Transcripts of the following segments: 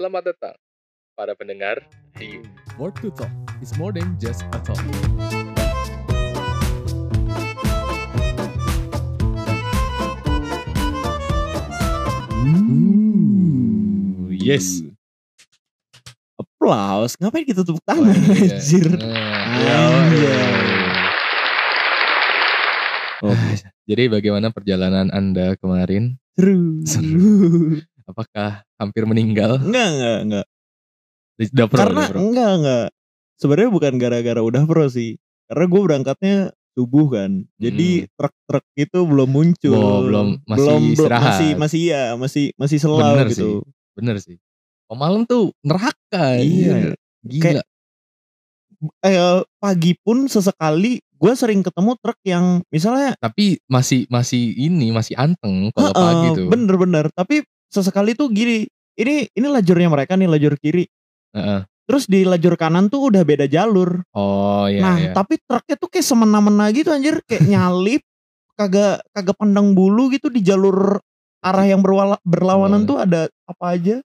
Selamat datang para pendengar di More to talk is more than just a talk. Ooh, yes. Applause. Ngapain kita tepuk tangan iya. anjir? Anjay. iya. Jadi bagaimana perjalanan Anda kemarin? seru. Seru. Apakah hampir meninggal? Enggak, enggak, enggak. Udah pro, Karena udah pro. enggak, enggak. Sebenarnya bukan gara-gara udah pro sih. Karena gue berangkatnya subuh kan. Jadi truk-truk itu belum muncul. Hmm. Oh, belum- masih belum, belum- istirahat. masih masih ya, masih masih selau Bener gitu. Bener sih. Oh malam tuh neraka. Iya. Gila. Kayak- Eh, pagi pun sesekali gue sering ketemu truk yang misalnya Tapi masih masih ini masih anteng kalau Heeh, pagi tuh. Bener-bener. Tapi sesekali tuh gini. Ini ini lajurnya mereka nih lajur kiri. Heeh. Terus di lajur kanan tuh udah beda jalur. Oh iya nah, iya. tapi truknya tuh kayak semena-mena gitu anjir, kayak nyalip, kagak kagak pandang bulu gitu di jalur arah yang berwala, Oh. berlawanan tuh ada apa aja.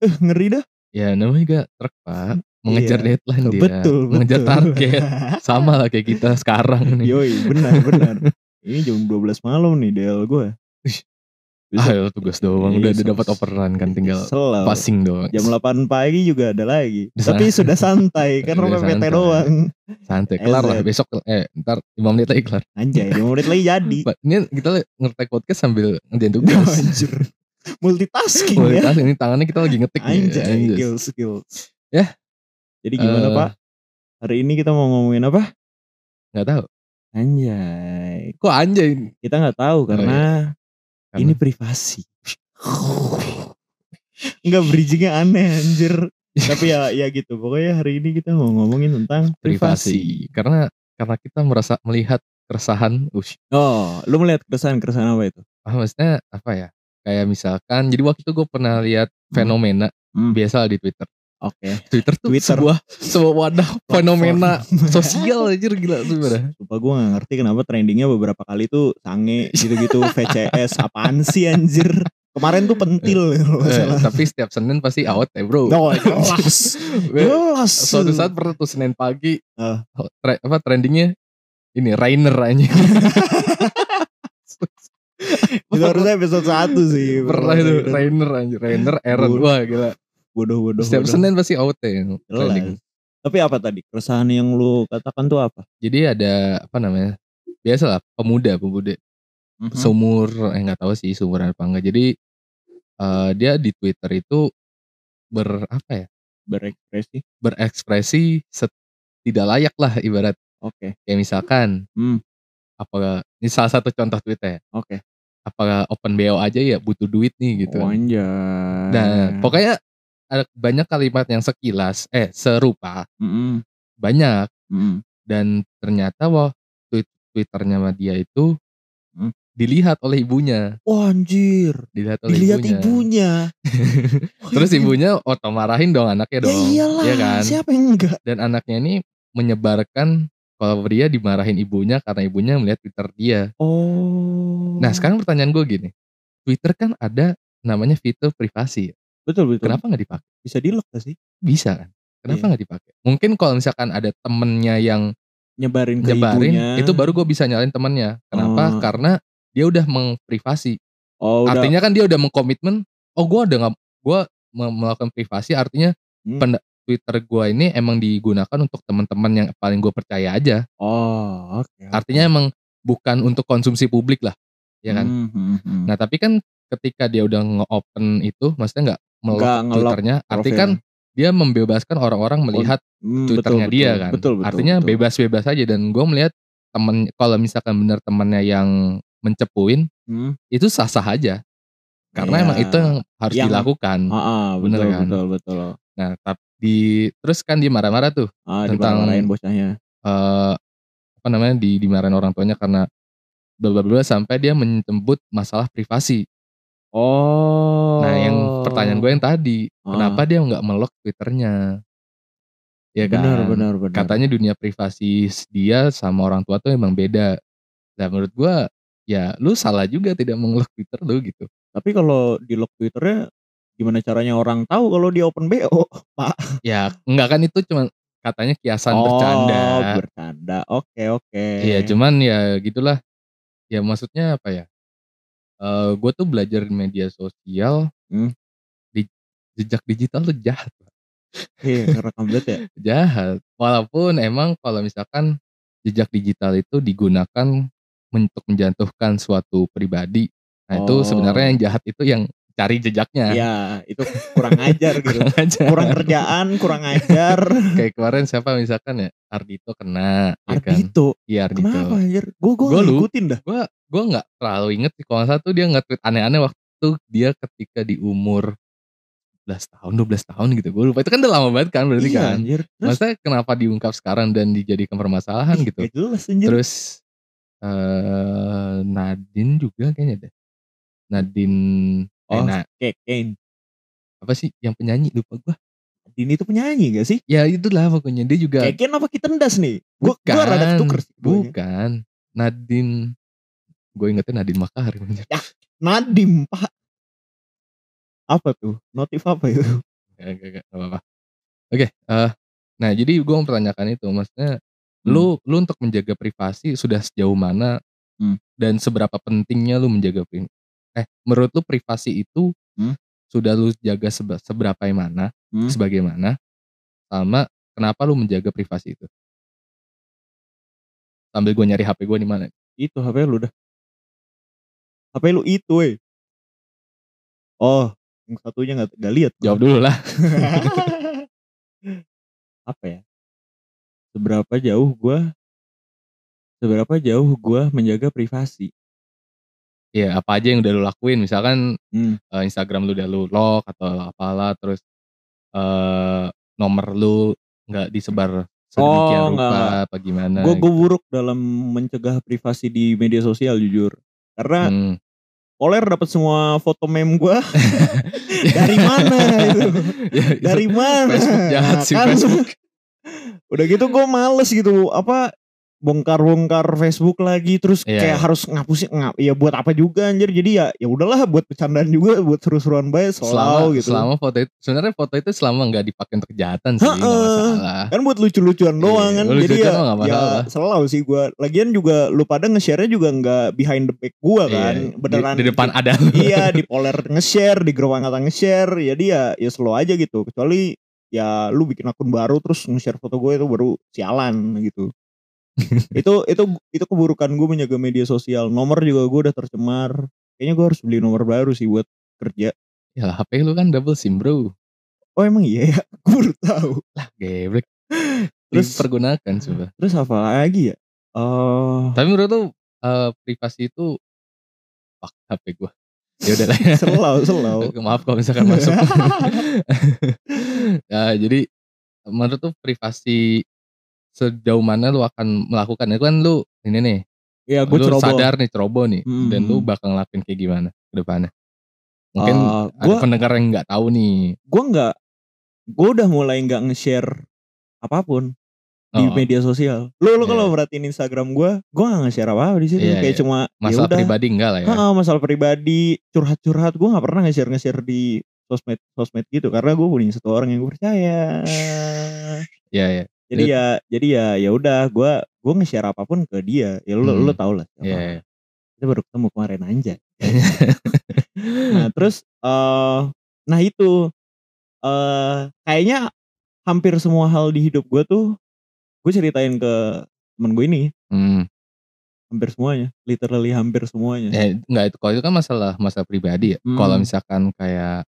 Eh, ngeri dah. Ya namanya juga truk pak. Mengejar Iya. deadline dia. betul, Mengejar betul. target. Sama lah kayak kita sekarang nih. Yoi, benar, benar. Ini jam 12 malam nih DL gue. Ah ya, tugas doang. Udah, Iya, udah dapat orderan kan tinggal Selalu. passing doang. Jam 8 pagi juga ada lagi. Udah Tapi sudah santai kan PPT santai. doang. Santai. Kelar lah besok. Eh ntar 5 menit lagi kelar. Anjay, 5 menit lagi jadi. Ini kita ngetek podcast sambil ngerjain tugas. Anjir. Multitasking ya. tas ini tangannya kita lagi ngetik nih. Anjay, Anjay. skills, skills. Ya. Jadi gimana Eh. Pak? Hari ini kita mau ngomongin apa? Nggak tahu. Anjay. Kok anjay? Kita nggak tahu karena Karena- ini privasi. Enggak bridgingnya aneh anjir. Tapi ya ya gitu. Pokoknya hari ini kita mau ngomongin tentang privasi. privasi. Karena karena kita merasa melihat keresahan. Ush, Oh, lu melihat keresahan-keresahan apa itu? ah, maksudnya apa ya? Kayak misalkan, jadi waktu itu gue pernah lihat fenomena Hmm. biasa di Twitter. Oke. Twitter tuh Twitter. sebuah sebuah wadah fenomena sosial aja gila sebenarnya. Sumpah gue gak ngerti kenapa trendingnya beberapa kali tuh sange gitu-gitu VCS apaan sih anjir Kemarin tuh pentil Eh, salah tapi setiap Senin pasti out ya bro. Oh jelas Jelas Suatu saat pernah tuh Senin pagi Ah. tre- apa trendingnya ini Rainer aja. Itu harusnya episode 1 sih pernah itu Rainer aja, Rainer Aaron wah gila. Bodoh-bodoh Setiap bodoh. Senin pasti out ya Jelas. Tapi apa tadi? Keresahan yang lu katakan tuh apa? Jadi ada apa namanya? Biasa lah pemuda pemuda Mhm. seumur eh nggak tahu sih seumuran apa enggak. Jadi eh, dia di Twitter itu ber apa ya? Berekspresi berekspresi set- tidak layak lah ibarat Oke kayak misalkan Hmm. apa ini salah satu contoh tweetnya Oke apakah open BO aja ya butuh duit nih gitu Oh, anjay nah pokoknya ada banyak kalimat yang sekilas eh serupa. Mm-mm. banyak. Mm-mm. dan ternyata wah tweet twitternya sama dia itu Hmm. dilihat oleh ibunya. Oh anjir. Dilihat oleh Dilihat ibunya, ibunya. Terus ibunya otomarahin dong anaknya Ya dong iyalah Iya kan? Siapa yang enggak? Dan anaknya ini menyebarkan kalau dia dimarahin ibunya karena ibunya melihat Twitter dia. Oh. Nah sekarang pertanyaan gue gini, Twitter kan ada namanya fitur privasi, ya. Betul betul kenapa nggak dipakai? Bisa di lock gak sih? Bisa kan? Kenapa Iya. nggak dipakai? Mungkin kalau misalkan ada temennya yang Nyebarin ke nyebarin, ibunya itu baru gue bisa nyalain temennya. Kenapa? Oh. Karena dia udah mengprivasi. Oh udah Artinya kan dia udah mengkomitmen, oh gue udah nggak, gue melakukan privasi. Artinya Hmm. Twitter gue ini emang digunakan untuk teman-teman yang paling gue percaya aja. Oh oke oke. Artinya emang bukan untuk konsumsi publik lah, ya kan? Hmm, hmm, hmm. Nah tapi kan ketika dia udah nge-open itu, maksudnya nggak Nge-lock twitternya, arti kan dia membebaskan orang-orang melihat Hmm, twitternya betul, dia betul, kan. Betul betul. Artinya bebas-bebas aja dan gue melihat temen kalau misalkan bener temennya yang mencepuin Hmm. itu sah-sah aja. Karena Iya. emang itu yang harus Yang- dilakukan. Ah, Bener betul kan? betul betul. Nah tapi di terus kan dia marah-marah tuh Ah, Tentang- dimarahin bocahnya. eh apa namanya di dimarahin orang tuanya karena bla bla bla sampai dia menyebut masalah privasi. Oh. Nah, yang pertanyaan gue yang tadi, Ah. kenapa dia nggak melok Twitternya? Ya kan? benar benar benar. Katanya dunia privasi dia sama orang tua tuh emang beda. Nah, menurut gue, ya lu salah juga tidak mengelok Twitter lu gitu. Tapi kalau di lock Twitternya gimana caranya orang tahu kalau dia open BO, Pak? Ya enggak kan itu cuma katanya kiasan oh, bercanda. bercanda. Oke, oke. Iya, cuman ya gitulah. Ya maksudnya apa ya? Eh gue tuh belajar di media sosial Hmm. di jejak digital tuh jahat. Iya, ngerekam banget ya. Jahat. Walaupun emang kalau misalkan jejak digital itu digunakan untuk menjatuhkan suatu pribadi. Nah, itu Oh. sebenarnya yang jahat itu yang cari jejaknya. Iya, itu kurang ajar gitu. Kurang aja. Kurang kerjaan, kurang ajar. Kayak kemarin siapa misalkan ya Ardito kena, ya kan? Ardito. Iya Ardito. Kenapa anjir? Gue gue ngikutin dah. Gue gue nggak terlalu inget sih kalau nggak tuh dia nge-tweet aneh-aneh waktu dia ketika di umur 11 tahun, 12 tahun gitu. Gue lupa itu kan udah lama banget kan berarti Iya, kan. anjir. Terus Maksudnya kenapa diungkap sekarang dan dijadikan permasalahan ih, gitu. jelas anjir. Terus eh Nadine juga kayaknya deh. Nadine Oh, Kayak Kane. apa sih yang penyanyi lupa gua. Dini itu penyanyi gak sih? Ya itulah pokoknya dia juga Kayak Kane apa Kitendas nih? Gue gue rada ketuker sih. Bukan. Nadine gue ingetnya Nadine Makarim anjir. Nadim, Pak. Apa tuh? Notif apa itu? Gak, gak, gak, gak apa-apa. Oke, eh nah jadi gue mempertanyakan itu, maksudnya lu lu untuk menjaga privasi sudah sejauh mana Hmm. dan seberapa pentingnya lu menjaga pri- eh menurut lu privasi itu Hmm. sudah lu jaga sebe- seberapa yang mana, Hmm. sebagaimana, sama kenapa lu menjaga privasi itu? Sambil gue nyari HP gue di mana? Itu HP lu dah. HP lu itu, weh. Oh, yang satunya gak, gak lihat. Jawab dulu lah. apa ya? Seberapa jauh gua seberapa jauh gua menjaga privasi? Ya apa aja yang udah lu lakuin, misalkan Hmm. eh, Instagram lu udah lu lock atau apalah, terus eh nomor lu nggak disebar sedemikian Oh, nggak, rupa apa gimana? Gue gitu. buruk dalam mencegah privasi di media sosial jujur. Karena Hmm. Oler dapat semua foto meme gua dari mana itu? Ya, itu Dari mana? Facebook jahat sih, Kan, Facebook. Udah gitu gue males gitu apa bongkar-bongkar Facebook lagi terus Iya, kayak iya. harus ngapusin ngap ya buat apa juga anjir jadi ya ya udahlah buat bercandaan juga buat seru-seruan baik selama selalu gitu selama foto itu sebenarnya foto itu selama nggak dipakai untuk kejahatan sih Heeh. masalah. kan buat lucu-lucuan doang Iya, kan lucu-lucuan jadi ya, ya selalu sih gue lagian juga lu pada nge-share juga nggak behind the back gua kan Iya, di- beneran di, depan ada. iya di poler nge-share di grup angkatan nge-share jadi ya ya slow aja gitu kecuali ya lu bikin akun baru terus nge-share foto gue itu baru sialan gitu itu itu itu keburukan gue menjaga media sosial nomor juga gue udah tercemar kayaknya gue harus beli nomor baru sih buat kerja ya lah, HP lu kan double sim bro. oh emang iya ya gue baru tahu Lah geblek. Terus- dipergunakan coba. terus apa lagi ya oh Tapi menurut lu eh, privasi itu fuck HP gua. Ya udah lah selau selau Oke, Maaf kalau misalkan masuk. ya, jadi menurut tuh privasi sejauh mana lu akan melakukan itu kan lu ini nih, ya gue lu ceroboh sadar nih ceroboh nih Hmm. dan lu bakal ngelakuin kayak gimana ke depannya. Mungkin ada gua- pendengar yang nggak tahu nih. gue nggak gue udah mulai nggak nge-share apa pun di Oh, media sosial. Lu lu Iya. kalau perhatiin Instagram gue, gue nggak nge-share apa apa di situ. Iya, Kayak iya. cuma ya masalah udah. pribadi enggak lah ya. Heeh, masalah pribadi, curhat-curhat. Gue nggak pernah nge-share nge-share di sosmed sosmed gitu karena gue punya satu orang yang gue percaya. Iya, iya. Jadi ya jadi ya ya udah gue gue nge-share apa pun ke dia. Ya lu Hmm. lu tau lah. siapa. Iya, iya. Kita baru ketemu kemarin aja. nah terus eh nah itu eh kayaknya hampir semua hal di hidup gue tuh gue ceritain ke temen gue ini Hmm. hampir semuanya literally hampir semuanya Eh, enggak itu kalau itu kan masalah masalah pribadi ya. Hmm. Kalau misalkan kayak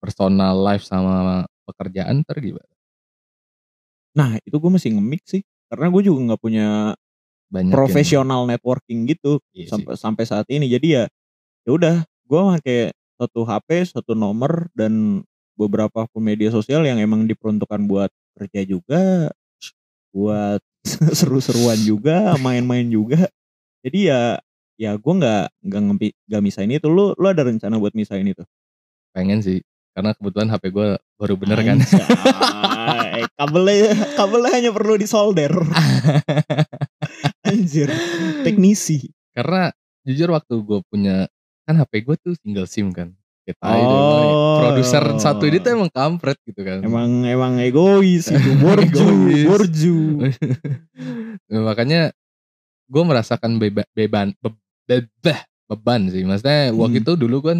personal life sama pekerjaan ntar gimana? Nah itu gue masih nge-mix sih karena gue juga nggak punya Banyak yang- profesional networking gitu Iya sih. sampai sampai saat ini. Jadi ya ya udah gue pakai satu HP satu nomor dan beberapa media sosial yang emang diperuntukkan buat kerja juga buat seru-seruan juga main-main juga. Jadi ya ya gue nggak nggak ngempi- nggak misain itu. Lu lu ada rencana buat misain itu? Pengen sih karena kebetulan HP gue baru bener kan Anjay, kabelnya kabelnya hanya perlu disolder anjir teknisi karena jujur waktu gue punya kan HP gue tuh single sim kan emang Oh. Produser satu ini tuh emang kampret gitu kan. Emang emang egois itu. Borju, borju. Nah, makanya gue merasakan beba, beban be, be- beban sih. Maksudnya waktu Hmm. itu dulu kan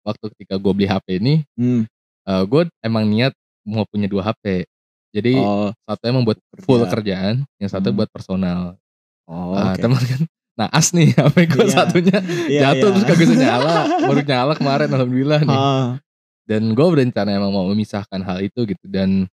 waktu ketika gue beli HP ini, Hmm. gue emang niat mau punya dua HP. Jadi Oh, satu emang buat kerja. full kerjaan, yang satu Hmm. buat personal. Oh, Ah, oke. teman kan naas nih HP gue Iya. satunya Iya, jatuh iya. terus kagak bisa nyala, baru nyala kemarin alhamdulillah nih. Ah, Dan gue berencana emang mau memisahkan hal itu gitu dan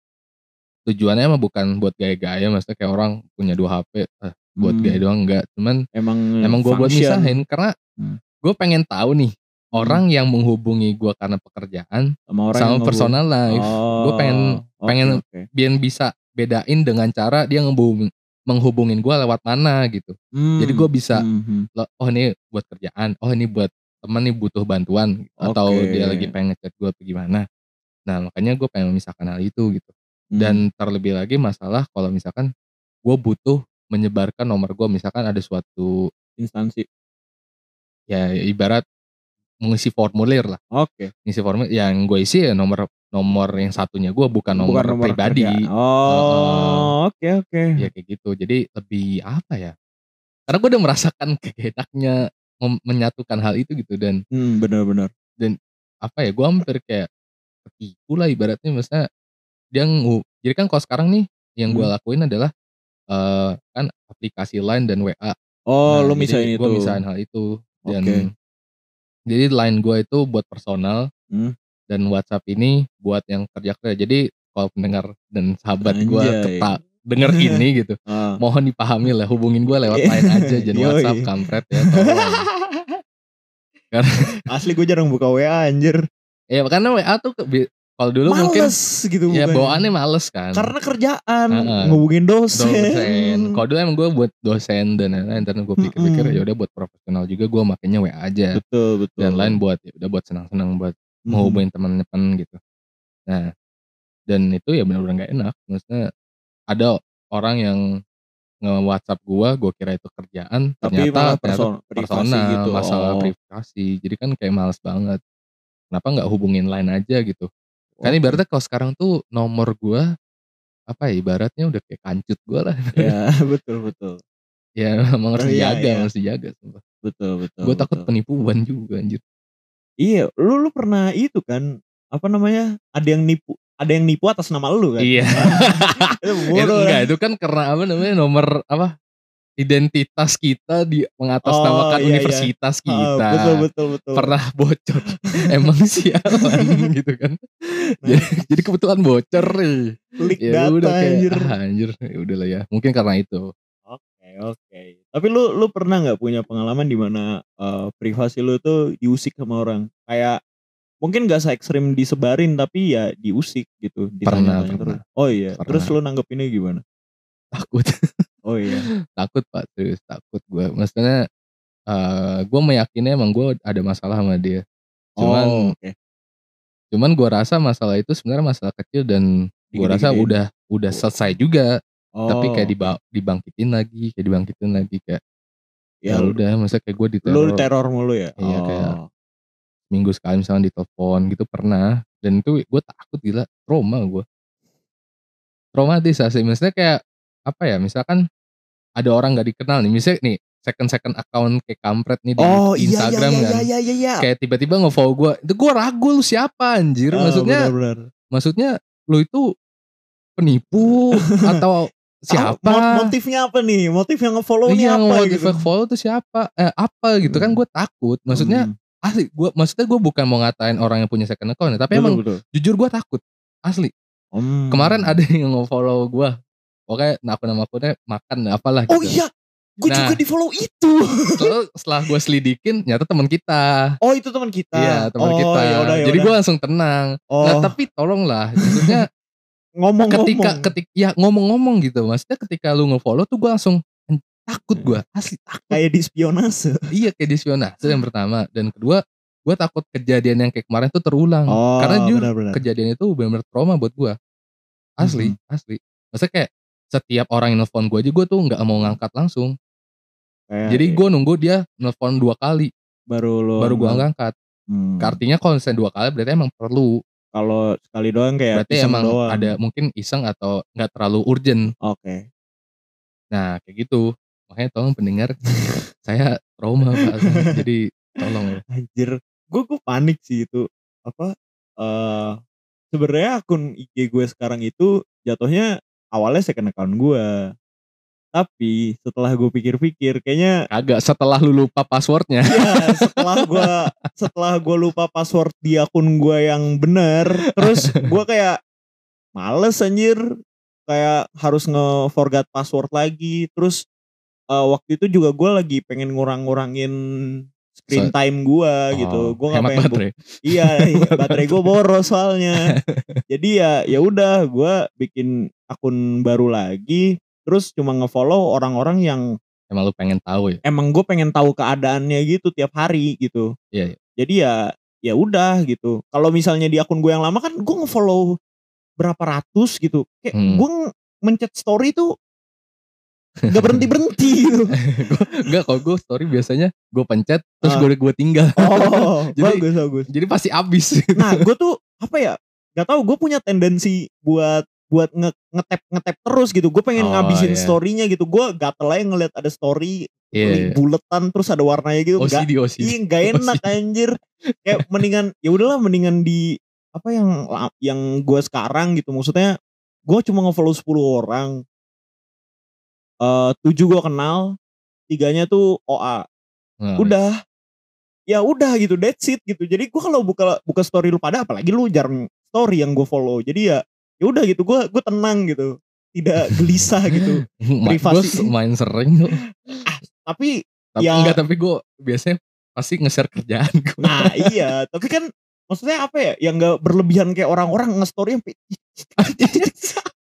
tujuannya emang bukan buat gaya-gaya, maksudnya kayak orang punya dua HP eh, buat hmm. gaya doang enggak, cuman Emang emang gue buat misahin karena Hmm. gue pengen tahu nih orang yang menghubungi gue karena pekerjaan sama orang sama personal life Oh, Gua pengen- oke, pengen oke. biar bisa bedain dengan cara dia ngebung menghubungin gue lewat mana gitu Hmm, jadi gue bisa hmm, hmm. oh ini buat kerjaan oh ini buat teman nih butuh bantuan atau Oke. dia lagi pengen ngechat gue atau gimana nah makanya gue pengen memisahkan hal itu gitu Hmm. dan terlebih lagi masalah kalau misalkan gue butuh menyebarkan nomor gue misalkan ada suatu instansi. ya ibarat mengisi formulir lah Oke. ngisi formulir yang gue isi ya nomor nomor yang satunya gue bukan nomor, pribadi kerjaan. Oh, oke oke. ya kayak gitu jadi lebih apa ya karena gue udah merasakan mem- menyatukan hal itu gitu dan Hmm, benar-benar. apa ya gue hampir kayak ketipu lah ibaratnya maksudnya dia ngu jadi kan kalau sekarang nih yang gue Hmm. lakuin adalah eh kan aplikasi Line dan WA Oh, Nah, lu misahin itu. gue misahin hal itu dan Oke. Jadi line gue itu buat personal Hmm. dan WhatsApp ini buat yang kerja kerja jadi kalau pendengar dan sahabat gue Anjay. keta denger ini gitu Ah. mohon dipahami lah hubungin gue lewat line aja jangan. WhatsApp kampret ya tolong. Asli gue jarang buka WA anjir. ya karena WA tuh ke- kalau dulu mungkin Males gitu ya bawaannya males kan Karena kerjaan, Heeh. ngubungin dosen. dosen kalau dulu emang gue buat dosen dan lain-lain dan gue pikir-pikir ya udah buat profesional juga gue makanya WA aja Betul, betul. dan lain buat ya udah buat senang-senang buat mau hubungin teman-teman gitu. Nah, dan itu ya benar-benar nggak enak. Maksudnya ada orang yang nge-WhatsApp gua, gua kira itu kerjaan, Tapi ternyata ternyata person, privasi personal, gitu. masalah Oh, privasi. Jadi kan kayak males banget. Kenapa nggak hubungin lain aja gitu? Kan ibaratnya kalau sekarang tuh nomor gua apa ya ibaratnya udah kayak kancut gua lah. Ya, betul, betul. ya emang harus Oh, iya, dijaga, iya. harus dijaga. sumpah. Betul, betul. Gua takut betul. penipuan juga anjir. Iya, lu lu pernah itu kan apa namanya? Ada yang nipu, ada yang nipu atas nama lu kan? Iya. itu itu bodoh enggak, kan? itu kan karena apa namanya nomor apa identitas kita di mengatasnamakan Oh, iya, iya. universitas Ah, kita betul, betul, betul. pernah bocor emang sialan gitu kan jadi, jadi kebetulan bocor nih Leak ya data udah kayak anjir. ah, anjir ya udahlah ya mungkin karena itu Oke, oke. Tapi lu lu pernah nggak punya pengalaman di mana eh, privasi lu tuh diusik sama orang? Kayak mungkin gak se ekstrim disebarin tapi ya diusik gitu. Pernah, pernah. terus. Oh iya. Pernah. Terus lu nanggepinnya gimana? takut Oh iya. takut pak terus takut gue maksudnya eh gue meyakini emang gue ada masalah sama dia cuman oh, oke. cuman gue rasa masalah itu sebenarnya masalah kecil dan gue rasa Digede-gedein. udah udah selesai juga Oh, tapi kayak diba- dibangkitin lagi kayak dibangkitin lagi kayak ya, ya udah maksudnya kayak gue lu diteror teror mulu ya? Iya, oh. kayak- minggu sekali misalnya ditelepon gitu pernah dan itu gue takut gila trauma gue traumatis asli maksudnya kayak apa ya misalkan ada orang nggak dikenal nih misalnya nih second second account kayak kampret nih di Oh iya Instagram iya iya kan iya iya iya. kayak tiba-tiba nge-follow gue itu gue ragu lu siapa anjir Oh, maksudnya benar-benar. maksudnya lu itu penipu atau siapa mot- motifnya apa nih? Motif yang nge-follow nih iya apa motif gitu? follow tuh siapa eh apa gitu kan Hmm. gue takut maksudnya Hmm, asli gue maksudnya gue bukan mau ngatain orang yang punya second account ya, tapi betul, emang betul. jujur gue takut asli Hmm. kemarin ada yang nge-follow gue pokoknya aku nama akunnya makan apalah gitu. Oh iya, gue Nah. juga di follow itu. Terus setelah gue selidikin nyata teman kita. Oh itu teman kita. iya teman oh, kita. yaudah, jadi yaudah. gue langsung tenang. Oh, nah tapi tolonglah maksudnya ngomong-ngomong. ketika ketik ya ngomong-ngomong gitu maksudnya ketika lu nge-follow tuh gue langsung takut gue asli takut. Kayak di spionase. iya kayak di spionase yang pertama. Dan kedua gue takut kejadian yang kayak kemarin tuh terulang. Oh, karena jujur kejadian itu benar-benar trauma buat gue asli asli. Maksudnya kayak setiap orang yang nelfon gue aja gue tuh nggak mau ngangkat langsung Kayak, jadi gue nunggu dia nelfon dua kali baru lo baru gue ngangkat Hmm. Artinya kalau misalnya dua kali berarti emang perlu. Kalau sekali doang kayak Berarti iseng emang doang. ada mungkin iseng atau nggak terlalu urgent. Oke. Nah kayak gitu. Makanya tolong pendengar saya trauma Pak. Jadi tolong. Anjir, gue gue panik sih itu apa? eh Sebenarnya akun IG gue sekarang itu jatuhnya awalnya second account gue. Tapi setelah gue pikir-pikir, kayaknya Kagak setelah lu lupa passwordnya. ya setelah gue setelah gue lupa password di akun gue yang bener, terus gue kayak males anjir, kayak harus nge-forgot password lagi. Terus eh, waktu itu juga gue lagi pengen ngurang-ngurangin screen So- time gue gitu. Oh, Gue nggak hemat pengen baterai. Iya, baterai gue boros soalnya. Jadi ya ya udah gue bikin akun baru lagi. Terus cuma ngefollow orang-orang yang Emang lu pengen tahu ya. emang gue pengen tahu keadaannya gitu tiap hari gitu. Iya, iya. Jadi ya ya udah gitu. Kalau misalnya di akun gue yang lama kan gue ngefollow berapa ratus gitu. Kayak Hmm. gue mencet story tuh nggak berhenti berhenti gitu. Enggak kalau gue story biasanya gue pencet terus Ah. gue gue tinggal. Oh, Jadi- bagus bagus. Jadi pasti abis. Nah, gue tuh apa ya? Gak tahu gue punya tendensi buat buat nge ngetap ngetap terus gitu. Gue pengen Oh, ngabisin iya. storynya gitu. Gue gatel aja ngeliat ada story Iya. buletan terus ada warnanya gitu. Gak, OCD OCD. iya, gak enak anjir. Kayak mendingan ya udahlah mendingan di apa yang yang gue sekarang gitu. Maksudnya gue cuma ngefollow 10 orang. Eh tujuh gue kenal, tiganya tuh OA Nah, udah ya udah gitu that's it gitu jadi gue kalau buka buka story lu pada apalagi lu jarang story yang gue follow jadi ya ya udah gitu gue gue tenang gitu tidak gelisah gitu privasi. Gue main sering kok. tapi Tapi Ya. enggak tapi gue biasanya pasti nge-share kerjaan gue. nah iya tapi kan maksudnya apa ya yang nggak berlebihan kayak orang-orang nge-story sampai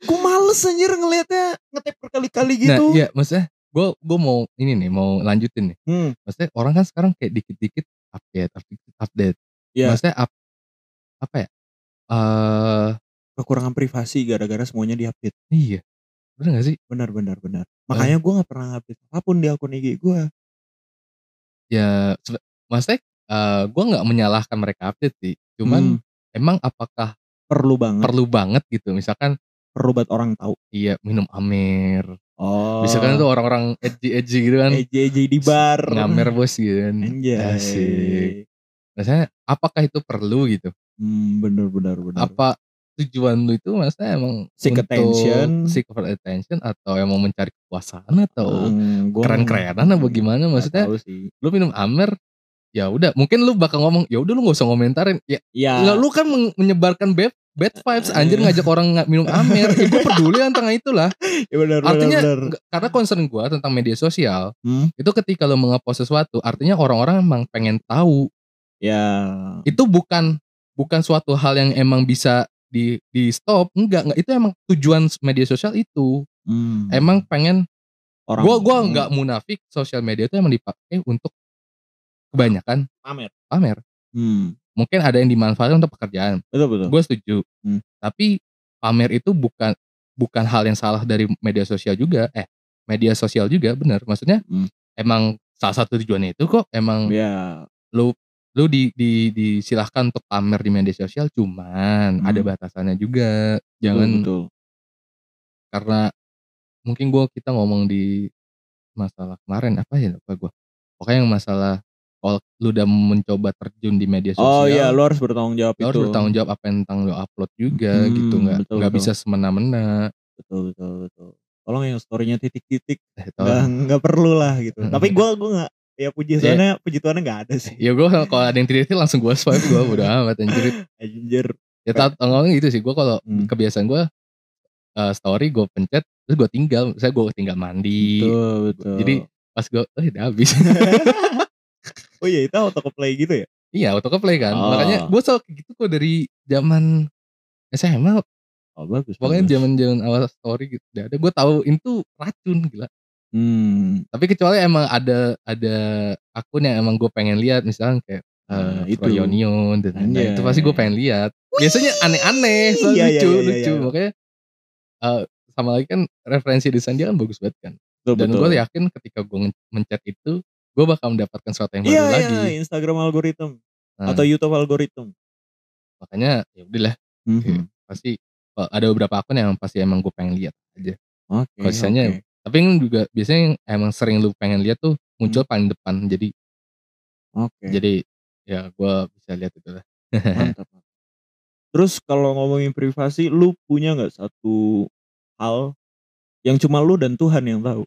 gue males anjir ngelihatnya ngetep berkali-kali nah gitu iya maksudnya gue gue mau ini nih mau lanjutin nih. hmm, Maksudnya orang kan sekarang kayak dikit-dikit update update update. Iya. Maksudnya up, apa ya? Eh kekurangan privasi gara-gara semuanya diupdate iya. Bener gak sih? benar benar benar makanya gue nggak pernah update apa pun di akun IG gue Ya maksudnya eh gue nggak menyalahkan mereka update sih. Cuman Hmm, emang apakah perlu banget perlu banget gitu? Misalkan perlu buat orang tahu iya minum amer. Oh. Misalkan tuh orang-orang edgy edgy gitu kan. EJ di bar. ngamer bos gitu kan. Anjay. Asik. Maksudnya apakah itu perlu gitu? Hmm, bener bener bener. Apa tujuan lu itu maksudnya emang Seek untuk attention. seek for attention atau emang mencari kekuasaan atau Hmm, keren-kerenan apa gimana nggak maksudnya sih. lu minum amer ya udah mungkin lu bakal ngomong ya udah lu gak usah komentarin ya Ya. nggak, lu kan men- menyebarkan bad bad vibes anjir ngajak orang minum amer. Ya gue peduli tentang itulah. Ya bener, artinya bener. karena concern gue tentang media sosial Hmm, itu ketika lu mengepost sesuatu artinya orang-orang emang pengen tahu. Ya. itu bukan bukan suatu hal yang emang bisa di di stop enggak enggak. Itu emang tujuan media sosial itu. Hmm, emang pengen orang gua gua nggak munafik sosial media itu emang dipakai untuk kebanyakan pamer. pamer Hmm, mungkin ada yang dimanfaatkan untuk pekerjaan betul betul. gue setuju Hmm. tapi pamer itu bukan bukan hal yang salah dari media sosial juga eh media sosial juga bener maksudnya Hmm. emang salah satu tujuannya itu kok emang Ya. lu lu di, di disilahkan untuk pamer di media sosial cuman Hmm. ada batasannya juga jangan betul. karena mungkin gua kita ngomong di masalah kemarin apa ya lupa gua pokoknya yang masalah kalau lu udah mencoba terjun di media Oh sosial iya, lu harus bertanggung jawab lu harus bertanggung jawab apa yang tentang lu upload juga Hmm, gitu nggak nggak bisa semena-mena Betul betul betul. Tolong yang storynya titik-titik eh, nggak nggak perlu lah gitu. Hmm. Tapi gua gua nggak ya puji Iya. Tuhannya puji Tuhannya nggak ada sih. ya gua kalau ada yang titik langsung gua swipe gua udah amat anjir Anjir. ya tau ngomong gitu sih gua kalau Hmm. kebiasaan gua eh, story gua pencet terus gua tinggal saya gua tinggal mandi Betul betul. jadi pas gua oh udah habis oh iya itu auto play gitu ya? Iya auto play kan. Oh. Makanya gue kayak gitu kok dari zaman SMA. Oh bagus. Pokoknya zaman zaman awal story gitu. Udah ada gue tahu itu racun gila. Hmm. Tapi kecuali emang ada ada akun yang emang gue pengen lihat misalnya kayak eh itu. Froyonion dan lain-lain. Anjay. itu pasti gue pengen lihat. Biasanya aneh-aneh, Iya, iya, lucu, iya, lucu. iya. Makanya eh, sama lagi kan referensi desain dia kan bagus banget kan. Betul, Dan gue yakin ketika gue mencet itu, gue bakal mendapatkan sesuatu yang baru Iya lagi. iya Instagram algoritma. Nah, atau YouTube algoritma? makanya ya udahlah Mhm. pasti eh, ada beberapa akun yang pasti emang gue pengen lihat aja. Oke. Kalau sisanya oke. tapi kan juga biasanya yang emang sering lu pengen lihat tuh muncul paling depan. Jadi Oke. jadi ya gue bisa lihat itu lah. Mantap. Terus kalau ngomongin privasi, lu punya nggak satu hal yang cuma lu dan Tuhan yang tahu?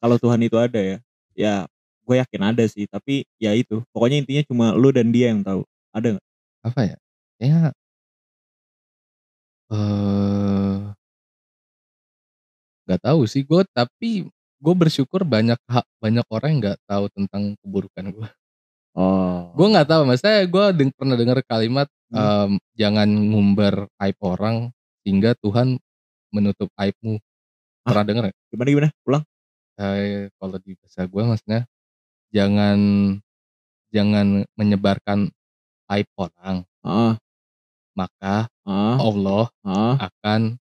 Kalau Tuhan itu ada ya, ya gue yakin ada sih. Tapi ya itu, pokoknya intinya cuma lu dan dia yang tahu. Ada nggak? Apa ya? Ya eh nggak tahu sih gue tapi gue bersyukur banyak hak banyak orang yang nggak tahu tentang keburukan gue. Oh. Gue nggak tahu, maksudnya gue deng- pernah dengar kalimat Hmm. em, jangan ngumbar aib orang sehingga Tuhan menutup aibmu. Ah. Pernah dengar? Gimana gimana? Ulang. Kalau di bahasa gue maksudnya jangan jangan menyebarkan aib orang, Ah, maka ah, Allah ah. akan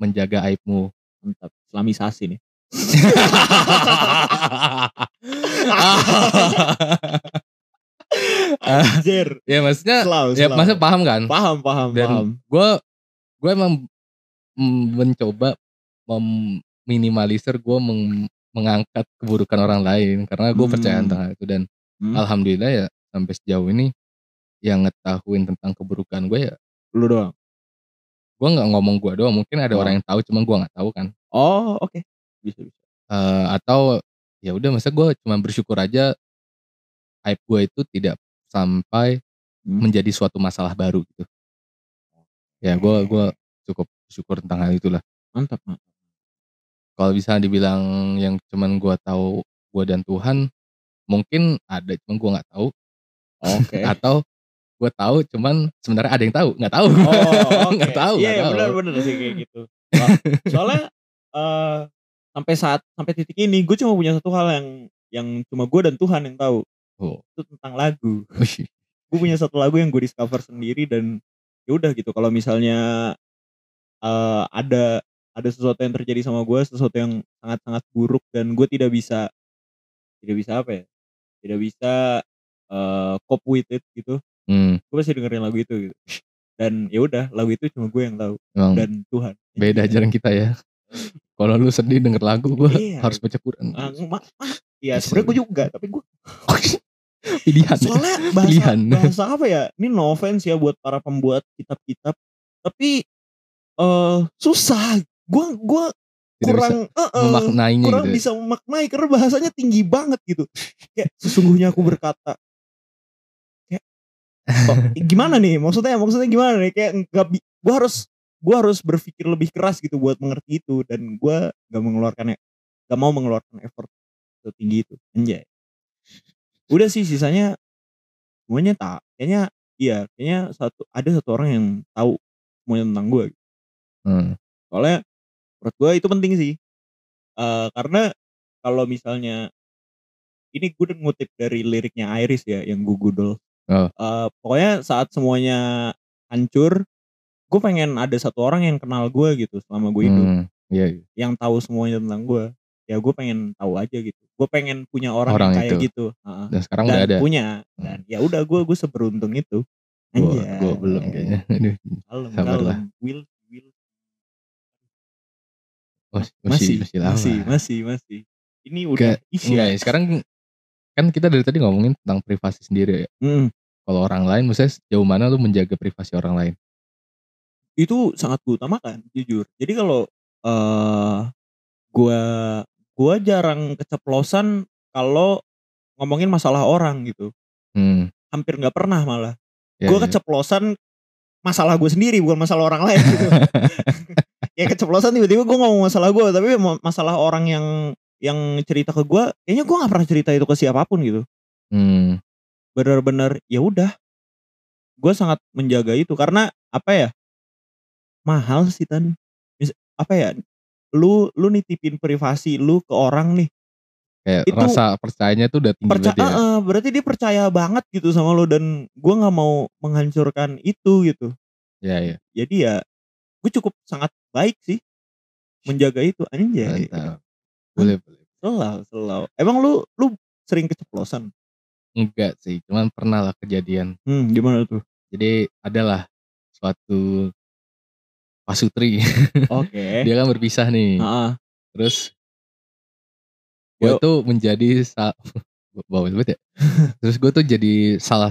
menjaga aibmu. Mantap. Islamisasi nih. Anjir. ya maksudnya Slow, ya maksudnya paham kan? Paham, paham, Dan paham. gue gue emang mencoba meminimalisir gue meng- mengangkat keburukan orang lain karena gue Hmm. percaya tentang hal itu dan Hmm. alhamdulillah ya sampai sejauh ini yang ngetahuin tentang keburukan gue ya Lu doang. gue nggak ngomong gue doang mungkin ada Oh. orang yang tahu cuman gue nggak tahu kan Oh, oke. Bisa, bisa. Eh, atau ya udah masa gue cuma bersyukur aja aib gue itu tidak sampai Hmm. menjadi suatu masalah baru gitu ya gue gue cukup bersyukur tentang hal itulah Mantap, mantap. Kalau bisa dibilang yang cuman gue tahu gue dan Tuhan mungkin ada cuman gue nggak tahu Oke. atau gue tahu cuman sebenarnya ada yang tahu nggak tahu Oh, oke. nggak tahu Iya, iya, benar benar sih kayak gitu. Soalnya eh sampai saat sampai titik ini gue cuma punya satu hal yang yang cuma gue dan Tuhan yang tahu. Oh. Itu tentang lagu. Gue punya satu lagu yang gue discover sendiri dan ya udah gitu. Kalau misalnya eh ada ada sesuatu yang terjadi sama gue, sesuatu yang sangat-sangat buruk dan gue tidak bisa tidak bisa apa ya? Tidak bisa eh cope with it gitu. hmm, Gue pasti dengerin lagu itu gitu. Dan ya udah, lagu itu cuma gue yang tahu emang dan Tuhan. beda jarang kita ya kalau lu sedih denger lagu gue Iya. harus baca Quran Ah, ma- ma- Iya, Bisa. sebenarnya gue juga, tapi gue pilihan soalnya bahasa Pilihan. bahasa apa ya? Ini no offense ya buat para pembuat kitab-kitab, tapi eh susah. Gue gua Tidak bisa kurang eh, eh, memaknainya kurang gitu ya. bisa memaknai karena bahasanya tinggi banget gitu. Kayak sesungguhnya aku berkata kayak kok, gimana nih? Maksudnya maksudnya gimana nih? Kayak nggak gue harus gue harus berpikir lebih keras gitu buat mengerti itu dan gue nggak mengeluarkan nggak mau mengeluarkan effort setinggi itu anjay udah sih sisanya semuanya tak kayaknya iya kayaknya satu ada satu orang yang tahu semuanya tentang gue Hmm, soalnya menurut gue itu penting sih Eh karena kalau misalnya ini gue udah ngutip dari liriknya Iris ya yang gugudol Oh. Eh, pokoknya saat semuanya hancur gue pengen ada satu orang yang kenal gue gitu selama gue hidup hmm, iya, iya. yang tahu semuanya tentang gue ya gue pengen tahu aja gitu gue pengen punya orang, Orang yang kayak itu. gitu Heeh. dan sekarang dan udah ada punya Hmm. dan ya udah gue gue seberuntung itu gue Anjay. gue belum kayaknya Aduh, kalem will masih, masih masih, masih lama. masih masih masih. Ini udah isi Enggak, ya, sekarang kan kita dari tadi ngomongin tentang privasi sendiri ya. Mm, kalau orang lain maksudnya sejauh mana lu menjaga privasi orang lain? Itu sangat gue utamakan jujur. Jadi kalau eh gue gue jarang keceplosan kalau ngomongin masalah orang gitu. Hmm, hampir nggak pernah malah. Ya, gue ya. keceplosan masalah gue sendiri bukan masalah orang lain gitu. Ya keceplosan tiba-tiba gue ngomong masalah gue tapi ma- masalah orang yang yang cerita ke gue kayaknya gue nggak pernah cerita itu ke siapa pun gitu. Hmm, bener-bener ya udah. Gue sangat menjaga itu karena apa ya? Mahal sih tan. Mis- apa ya? Lu lu nitipin privasi lu ke orang nih kayak Itu- rasa percayanya tuh udah tinggi banget ya? berarti dia percaya banget gitu sama lu dan gue nggak mau menghancurkan itu gitu. Ya ya jadi ya gue cukup sangat baik sih menjaga itu anjay. Mantap. Boleh boleh. Selalu selalu. Emang lu lu sering keceplosan? Enggak sih, cuman pernah lah kejadian. Hmm, gimana tuh? Jadi adalah suatu pasutri, Oke. dia kan berpisah nih, Heeh. terus gue tuh menjadi bawel banget ya. Terus gue tuh jadi salah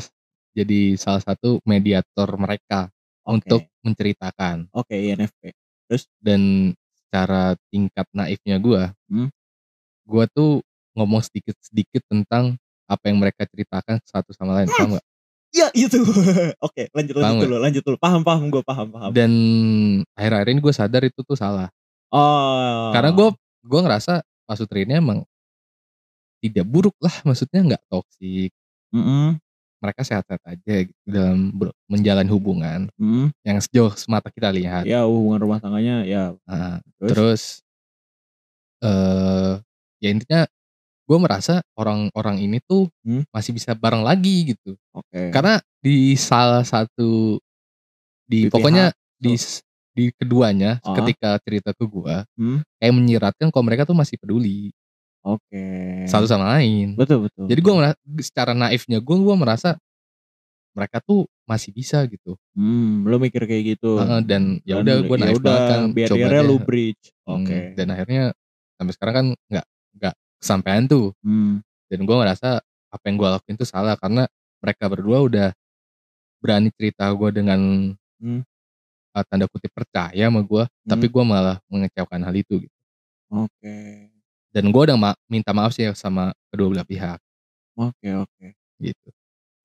jadi salah satu mediator mereka Oke. untuk menceritakan Oke, INFP. dan secara tingkat naifnya gue, Hmm. gue tuh ngomong sedikit-sedikit tentang apa yang mereka ceritakan satu sama lain, paham gak? Ya itu. Oke, lanjut Paham lanjut nggak? dulu, lanjut dulu. Paham paham gue paham paham. Dan akhir-akhir ini gue sadar itu tuh salah. oh. Karena gue gue ngerasa Pak Sutri ini emang tidak buruk lah, maksudnya nggak toksik. Mm-mm, Mereka sehat-sehat aja gitu dalam menjalin hubungan mm. yang sejauh semata kita lihat. Ya hubungan rumah tangganya ya Nah, terus. terus eh ya intinya gue merasa orang-orang ini tuh Hmm. masih bisa bareng lagi gitu. Oke. Karena di salah satu di, Di pokoknya pihak di di keduanya Ah. ketika cerita ke gua Hmm. kayak menyiratkan kalau mereka tuh masih peduli Oke. satu sama lain. Betul betul. Jadi merasa, secara naifnya gua gua merasa mereka tuh masih bisa gitu. Hmm, lo mikir kayak gitu. Heeh, dan ya udah ya naif banget kan biar aja. lu bridge. Hmm, Oke. Dan akhirnya sampai sekarang kan nggak nggak kesampaian tuh. Hmm. Dan gua ngerasa apa yang gua lakuin tuh salah karena mereka berdua udah berani cerita gua dengan Hmm. uh, tanda kutip percaya sama tapi Hmm. gua malah mengecewakan hal itu gitu. Oke. Dan gua udah ma- minta maaf sih sama kedua belah pihak Oke oke. gitu.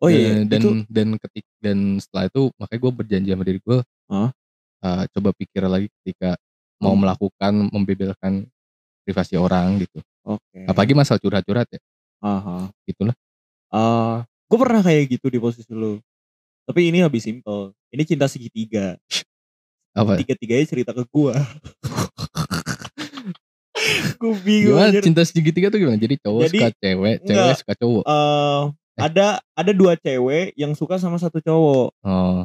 Oh iya, dan itu dan ketik dan setelah itu makanya gue berjanji sama diri gue Hah? uh, coba pikir lagi ketika mau Hmm. melakukan membebelkan privasi orang gitu oke. apalagi masalah curhat-curhat ya Aha. gitulah Ah, gue pernah kayak gitu di posisi lu. Tapi ini lebih simple. Ini cinta segitiga. apa Tiga-tiganya cerita ke gua. gue bingung gimana anjir. cinta segitiga tuh gimana jadi cowok Jadi, suka cewek cewek enggak. suka cowok Eh, ada ada dua cewek yang suka sama satu cowok. oh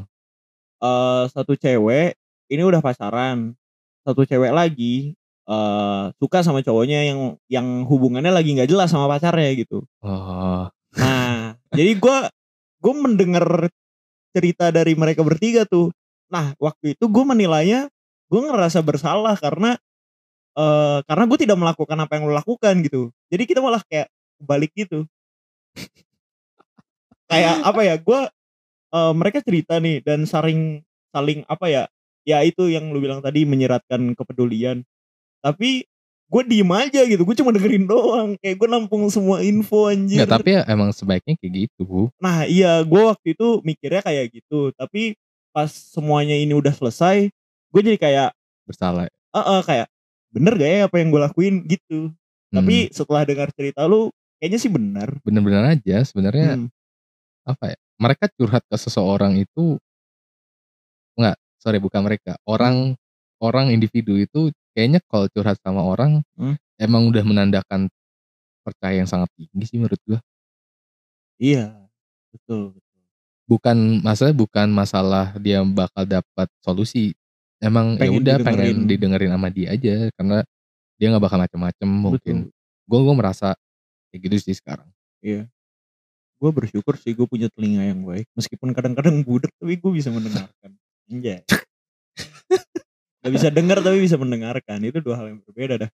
eh satu cewek ini udah pacaran. Satu cewek lagi eh suka sama cowoknya yang yang hubungannya lagi nggak jelas sama pacarnya gitu. oh Nah, jadi gua gue mendengar cerita dari mereka bertiga tuh. Nah, waktu itu gue menilainya gue ngerasa bersalah karena eh karena gue tidak melakukan apa yang lo lakukan gitu. Jadi kita malah kayak balik gitu. kayak apa ya? Gue eh, mereka cerita nih dan saling saling apa ya? Ya itu yang lu bilang tadi menyiratkan kepedulian. Tapi gue diem aja gitu. Gue cuma dengerin doang. Kayak gue nampung semua info anjir. Nggak, tapi ya emang sebaiknya kayak gitu Nah iya gue waktu itu mikirnya kayak gitu Tapi pas semuanya ini udah selesai Gue jadi kayak bersalah eh eh, kayak Bener gak ya apa yang gue lakuin? Gitu. Hmm, Tapi setelah dengar cerita lu Kayaknya sih bener. Bener-bener aja sebenarnya Hmm, apa ya mereka curhat ke seseorang itu nggak sorry bukan mereka. Orang orang individu itu kayaknya kalau curhat sama orang Hmm. emang udah menandakan percaya yang sangat tinggi sih menurut gua. Iya Betul bukan masalah bukan masalah dia bakal dapat solusi emang ya udah pengen didengerin. sama dia aja karena dia nggak bakal macem-macem mungkin. Gue gue merasa kayak gitu sih sekarang. Gue bersyukur sih gue punya telinga yang baik Meskipun kadang-kadang budek Tapi gue bisa mendengarkan. Anjay. Gak bisa denger tapi bisa mendengarkan. Itu dua hal yang berbeda dah.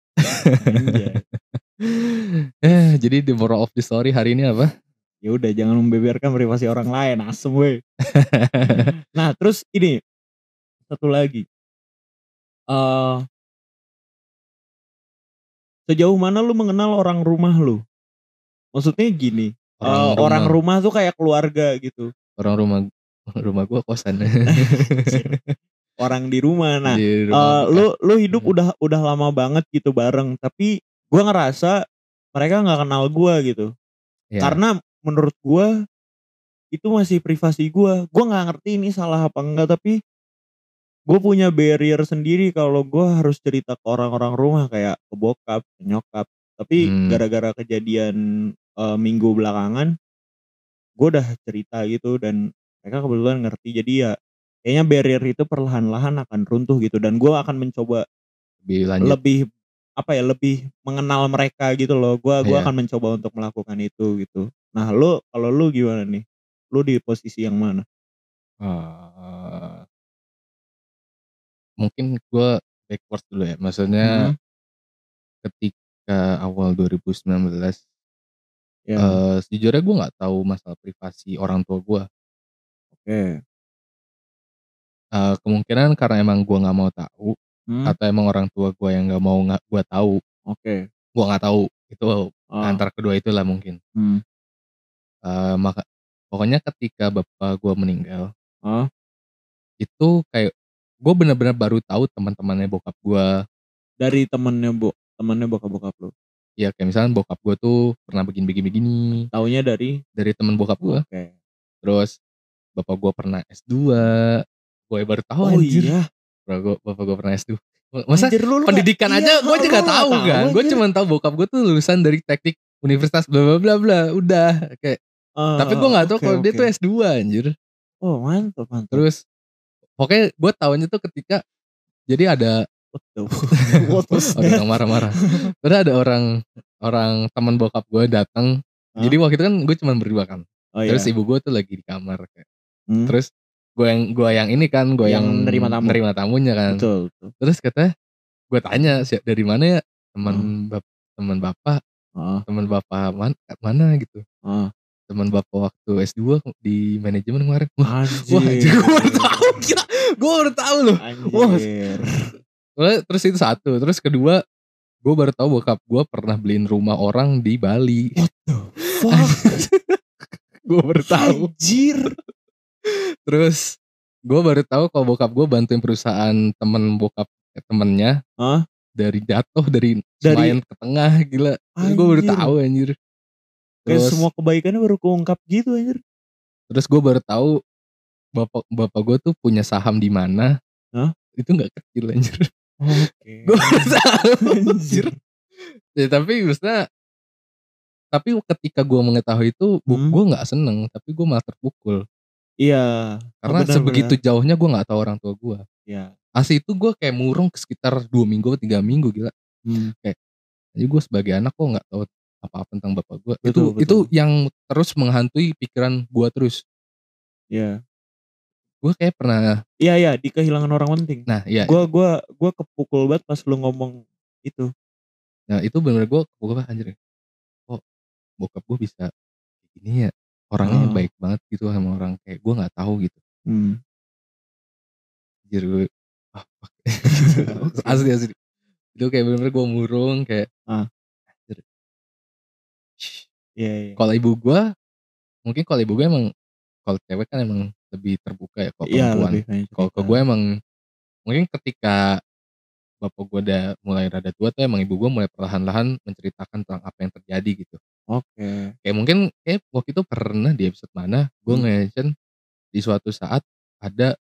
Eh jadi the moral of the story hari ini apa? Ya udah jangan membeberkan privasi orang lain asem weh nah terus ini satu lagi eh sejauh mana lu mengenal orang rumah lu? Maksudnya gini orang rumah. tuh kayak keluarga gitu. Orang rumah rumah gua kosan. Orang di rumah. Nah Di eh, rumah lu lu hidup Hmm. udah udah lama banget gitu bareng tapi gua ngerasa mereka nggak kenal gua gitu. Ya, karena menurut gua itu masih privasi gua. Gua nggak ngerti ini salah apa enggak tapi gue punya barrier sendiri kalau gua harus cerita ke orang-orang rumah kayak ke bokap ke nyokap tapi Hmm. gara-gara kejadian eh, minggu belakangan gue udah cerita gitu dan mereka kebetulan ngerti jadi ya kayaknya barrier itu perlahan-lahan akan runtuh gitu dan gua akan mencoba lebih lanjut lebih apa ya lebih mengenal mereka gitu loh. Gua gua Iya. akan mencoba untuk melakukan itu gitu. Nah, lu kalau lu gimana nih? Lu di posisi yang mana? Eee mungkin gue backwards dulu ya, maksudnya Mhm. ketika awal 2019 Ya, eee, sejujurnya gue nggak tahu masalah privasi orang tua gue. oke. Eee, kemungkinan karena emang gue nggak mau tahu, Hmm, atau emang orang tua gue yang nggak mau nggak gue tahu, oke. gue nggak tahu. Itu Oh, antara kedua itulah mungkin. hmm, Eee, maka pokoknya ketika bapak gue meninggal, oh, itu kayak gue bener-bener baru tahu teman-temannya bokap gue. dari temennya bo temennya bokap-bokap lu? Ya kayak misalnya bokap gue tuh pernah begini-begini, Taunya dari? dari teman bokap gue. Oke. Terus bapak gue pernah S2, gue baru tahu Oh anjir. iya? Bapak gue, bapak gue pernah S2. Masa Anjir, lu- pendidikan iya, aja gue juga nggak tahu kan. Gue cuma tahu bokap gue tuh lulusan dari teknik universitas bla bla bla bla. Udah kayak Ah, tapi gue nggak tahu oke, kalau dia oke. tuh S2 anjir. Oh mantap mantap. Terus pokoknya gue tahunya tuh ketika jadi ada What was orang marah-marah. Terus ada orang orang teman bokap gue datang. Hah? Jadi waktu itu kan gue cuma berdua kan. Oh iya. Terus ibu gue tuh lagi di kamar kayak. Hmm, Terus gue yang gue yang ini kan, gue yang, Yang nerima tamu. nerima tamunya kan. betul betul. Terus katanya gue tanya "Si- dari mana ya teman Hmm. bap teman bapak, teman bapak man, mana gitu. Teman bapak waktu S2 di manajemen kemarin. Wah, Anjir. wah anjir, gue baru tahu gila. Gue baru tahu loh. Wah. Anjir. Terus terus itu satu, terus kedua gue baru tahu bokap gue pernah beliin rumah orang di Bali. Fuck. gue baru tahu. Anjir. Terus gue baru tahu kalau bokap gue bantuin perusahaan temen bokap eh, temennya Hah? dari jatuh dari Dari- Senayan ke tengah gila. Gue baru tahu anjir. Kayak Terus semua kebaikannya baru keungkap gitu anjir. terus gue baru tahu bapak bapak gue tuh punya saham di mana. Hah? Itu nggak kecil anjir. Oke. gue tahu anjir. Ya, tapi maksudnya tapi ketika gue mengetahui itu Hmm. gue nggak seneng tapi gue malah terpukul Iya. karena benar, sebegitu benar. jauhnya gue nggak tahu orang tua gue Iya. asli itu gue kayak murung sekitar dua minggu tiga minggu gila Hmm. jadi gue sebagai anak kok nggak tahu apa-apa tentang bapak gue itu Betul, itu yang terus menghantui pikiran gue terus Iya. gue kayak pernah Iya iya di kehilangan orang penting. nah ya Gua gua gua kepukul banget pas lu ngomong itu. nah itu benar gue gue anjir kok bokap gue bisa gini ya orangnya Oh. baik banget gitu sama orang kayak gue nggak tahu gitu Hmm. anjir gue ah, fuck. asli asli itu kayak bener-bener gue murung kayak Ah. Iya iya. kalau ibu gue mungkin kalau ibu gue emang kalau cewek kan emang lebih terbuka ya kalau Iya perempuan kalau ke gue emang mungkin ketika bapak gue udah mulai rada tua tuh emang ibu gue mulai perlahan-lahan menceritakan tentang apa yang terjadi gitu Oke. kayak mungkin kayak waktu itu pernah di episode mana gue Hmm. nge-mention di suatu saat ada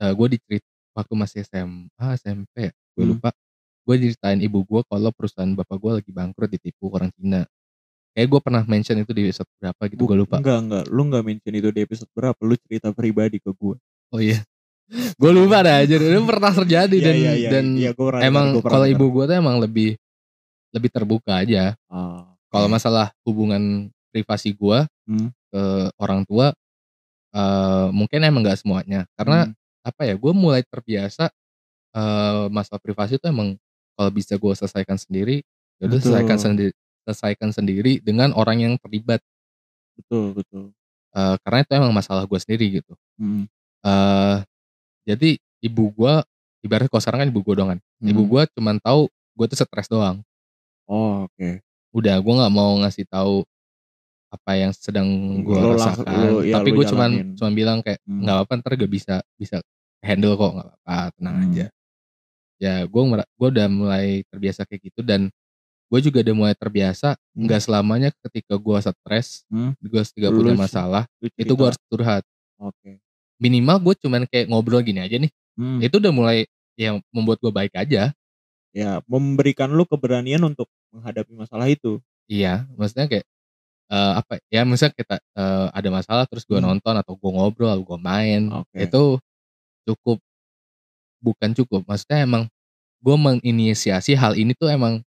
eh, gue dicerit waktu masih SMA SMP ya gue Hmm. lupa gue diceritain ibu gue kalau perusahaan bapak gue lagi bangkrut ditipu orang Cina kayak gue pernah mention itu di episode berapa gitu gue lupa Enggak enggak. Lu enggak mention itu di episode berapa. Lu cerita pribadi ke gua. oh iya gue lupa dah aja itu pernah terjadi Iya dan iya iya. dan gua pernah emang kalau ibu gue tuh emang lebih lebih terbuka aja Ah, kalau masalah hubungan privasi gue Hmm. ke orang tua eh mungkin emang nggak semuanya karena Hmm. apa ya gue mulai terbiasa eh masalah privasi itu emang kalau bisa gue selesaikan sendiri ya udah selesaikan sendiri selesaikan sendiri dengan orang yang terlibat betul betul. Eh, karena itu emang masalah gue sendiri gitu Hmm. eh jadi ibu gue ibarat kalau sekarang kan ibu gue doang kan ibu Hmm. gue cuman tahu gue tuh stres doang Oh, oke. udah gue nggak mau ngasih tahu apa yang sedang gue rasakan lu- ya, tapi gue cuman jalanin. cuman bilang kayak Hmm. nggak apa-apa ntar gak bisa bisa handle kok nggak apa-apa tenang Hmm. aja ya gue gue udah mulai terbiasa kayak gitu dan gue juga udah mulai terbiasa Hmm. nggak selamanya ketika gue stres Hmm. gue ketika Lu punya masalah Lu itu gue harus curhat Oke. minimal gue cuman kayak ngobrol gini aja nih Hmm. itu udah mulai yang membuat gue baik aja Ya, memberikan lu keberanian untuk menghadapi masalah itu. Iya, maksudnya kayak eh apa ya misalnya kita eh, ada masalah terus gue Hmm. nonton atau gue ngobrol atau gue main Oke. itu cukup bukan cukup maksudnya emang gue menginisiasi hal ini tuh emang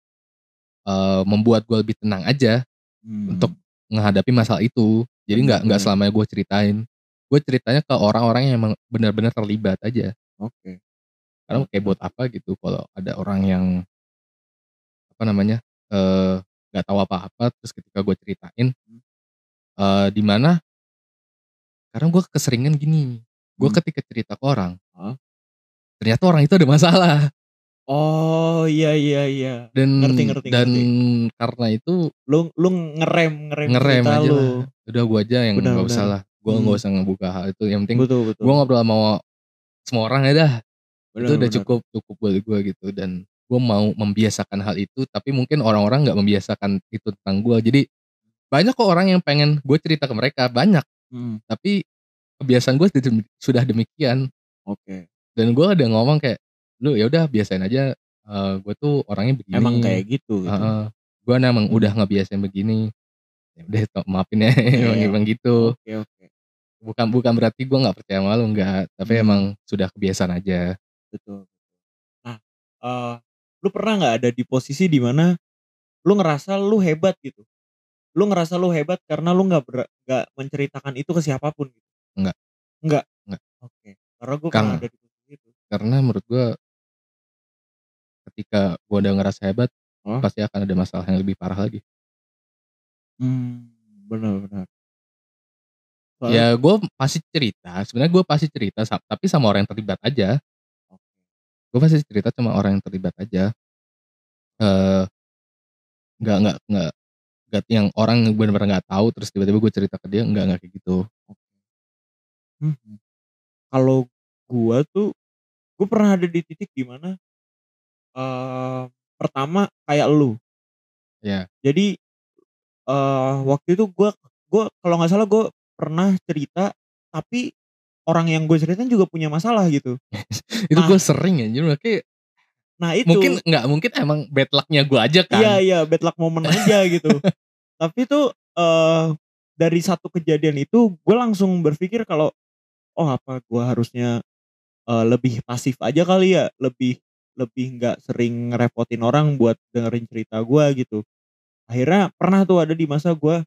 eee, membuat gue lebih tenang aja Hmm. untuk menghadapi masalah itu. Jadi nggak nggak selamanya gue ceritain. Gue ceritanya ke orang-orang yang emang benar-benar terlibat aja. Oke. Karena kayak buat apa gitu kalau ada orang yang apa namanya eee, nggak tahu apa-apa terus ketika gue ceritain eee, di mana karena gue keseringan gini, gue Hmm. ketika cerita ke orang, Heeh. ternyata orang itu ada masalah Oh iya iya iya. dan Ngerti, ngerti, dan ngerti. karena itu Lu lu ngerem ngerem, ngerem aja lu. lah. Udah gue aja yang nggak usah lah, gue Hmm. nggak usah ngebuka hal itu. Yang penting Betul betul. gue ngobrol sama semua orang ya dah. Itu udah cukup cukup buat gue gitu dan gue mau membiasakan hal itu tapi mungkin orang-orang nggak membiasakan itu tentang gue jadi banyak kok orang yang pengen gue cerita ke mereka banyak Hmm. tapi kebiasaan gue sudah demikian Oke. dan gue udah ngomong kayak lu ya udah biasain aja eh, gue tuh orangnya begini Emang kayak gitu gitu. gue emang Hmm. udah ngebiasain begini ya udah to- maafin ya emang, Iya. emang gitu Oke oke. bukan bukan berarti gue nggak percaya sama lu enggak tapi Hmm. emang sudah kebiasaan aja Betul. Nah, eh lu pernah nggak ada di posisi di mana lu ngerasa lu hebat gitu? Lu ngerasa lu hebat karena lu nggak nggak menceritakan itu ke siapa pun gitu? Nggak. Nggak. Nggak. Oke. Karena gue pernah ada di posisi itu. karena menurut gue ketika gue udah ngerasa hebat Oh. pasti akan ada masalah yang lebih parah lagi Hmm, benar benar. Soalnya- ya gue pasti cerita sebenarnya gue pasti cerita tapi sama orang yang terlibat aja Oke. gue pasti cerita sama orang yang terlibat aja eh nggak nggak nggak nggak yang orang benar-benar nggak tahu terus tiba-tiba gue cerita ke dia nggak nggak kayak gitu Hmm. Kalau gua tuh, gue pernah ada di titik di mana pertama kayak lu. ya Jadi eh waktu itu gua gua kalau nggak salah gue pernah cerita, tapi orang yang gue ceritain juga punya masalah gitu. itu Nah. gue sering ya jadi makanya Nah itu, mungkin nggak mungkin emang bad lucknya gue aja kan iya iya bad luck moment aja gitu. tapi tuh eh dari satu kejadian itu gue langsung berpikir kalau oh apa gue harusnya eh, lebih pasif aja kali ya, lebih lebih nggak sering ngerepotin orang buat dengerin cerita gue gitu. Akhirnya pernah tuh ada di masa gue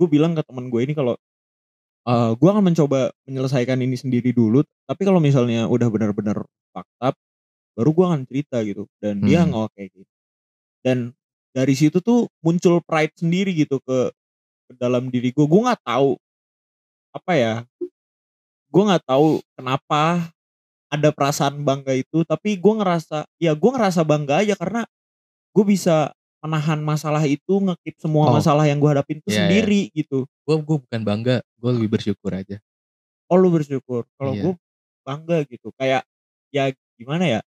gue bilang ke temen gue ini kalau eh gue akan mencoba menyelesaikan ini sendiri dulu. Tapi kalau misalnya udah benar-benar up, baru gue akan cerita gitu. Dan dia Hmm. nggak kayak gitu. Dan dari situ tuh muncul pride sendiri gitu ke, ke dalam diri gue. Gue nggak tahu apa ya. Gue nggak tahu kenapa ada perasaan bangga itu. Tapi gue ngerasa ya gue ngerasa bangga aja karena gue bisa menahan masalah itu ngekip semua Oh. masalah yang gue hadapin itu Iya, iya. sendiri gitu. gue gue bukan bangga gue lebih bersyukur aja Oh lu bersyukur. Kalau Iya. gue bangga gitu. Kayak ya gimana ya?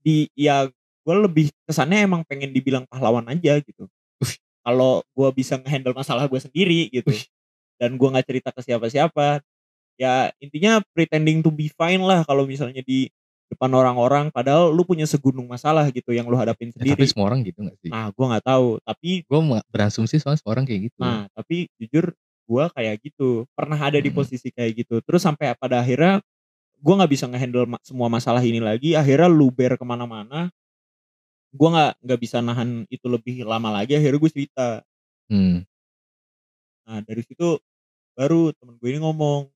Di ya gue lebih kesannya emang pengen dibilang pahlawan aja gitu. Kalau gue bisa ngehandle masalah gue sendiri gitu. Dan gue nggak cerita ke siapa-siapa. Ya intinya pretending to be fine lah kalau misalnya di depan orang-orang padahal lu punya segunung masalah gitu yang lu hadapin Ya, sendiri. tapi semua orang gitu gak sih Nah, gue nggak tahu, tapi gue berasumsi soalnya semua orang kayak gitu Nah, tapi jujur gue kayak gitu. Pernah ada di Hmm. posisi kayak gitu. Terus sampai pada akhirnya gue nggak bisa ngehandle ma- semua masalah ini lagi. Akhirnya luber ke mana-mana. Gue nggak nggak bisa nahan itu lebih lama lagi. Akhirnya gue cerita. Hmm. Nah dari situ baru temen gue ini ngomong,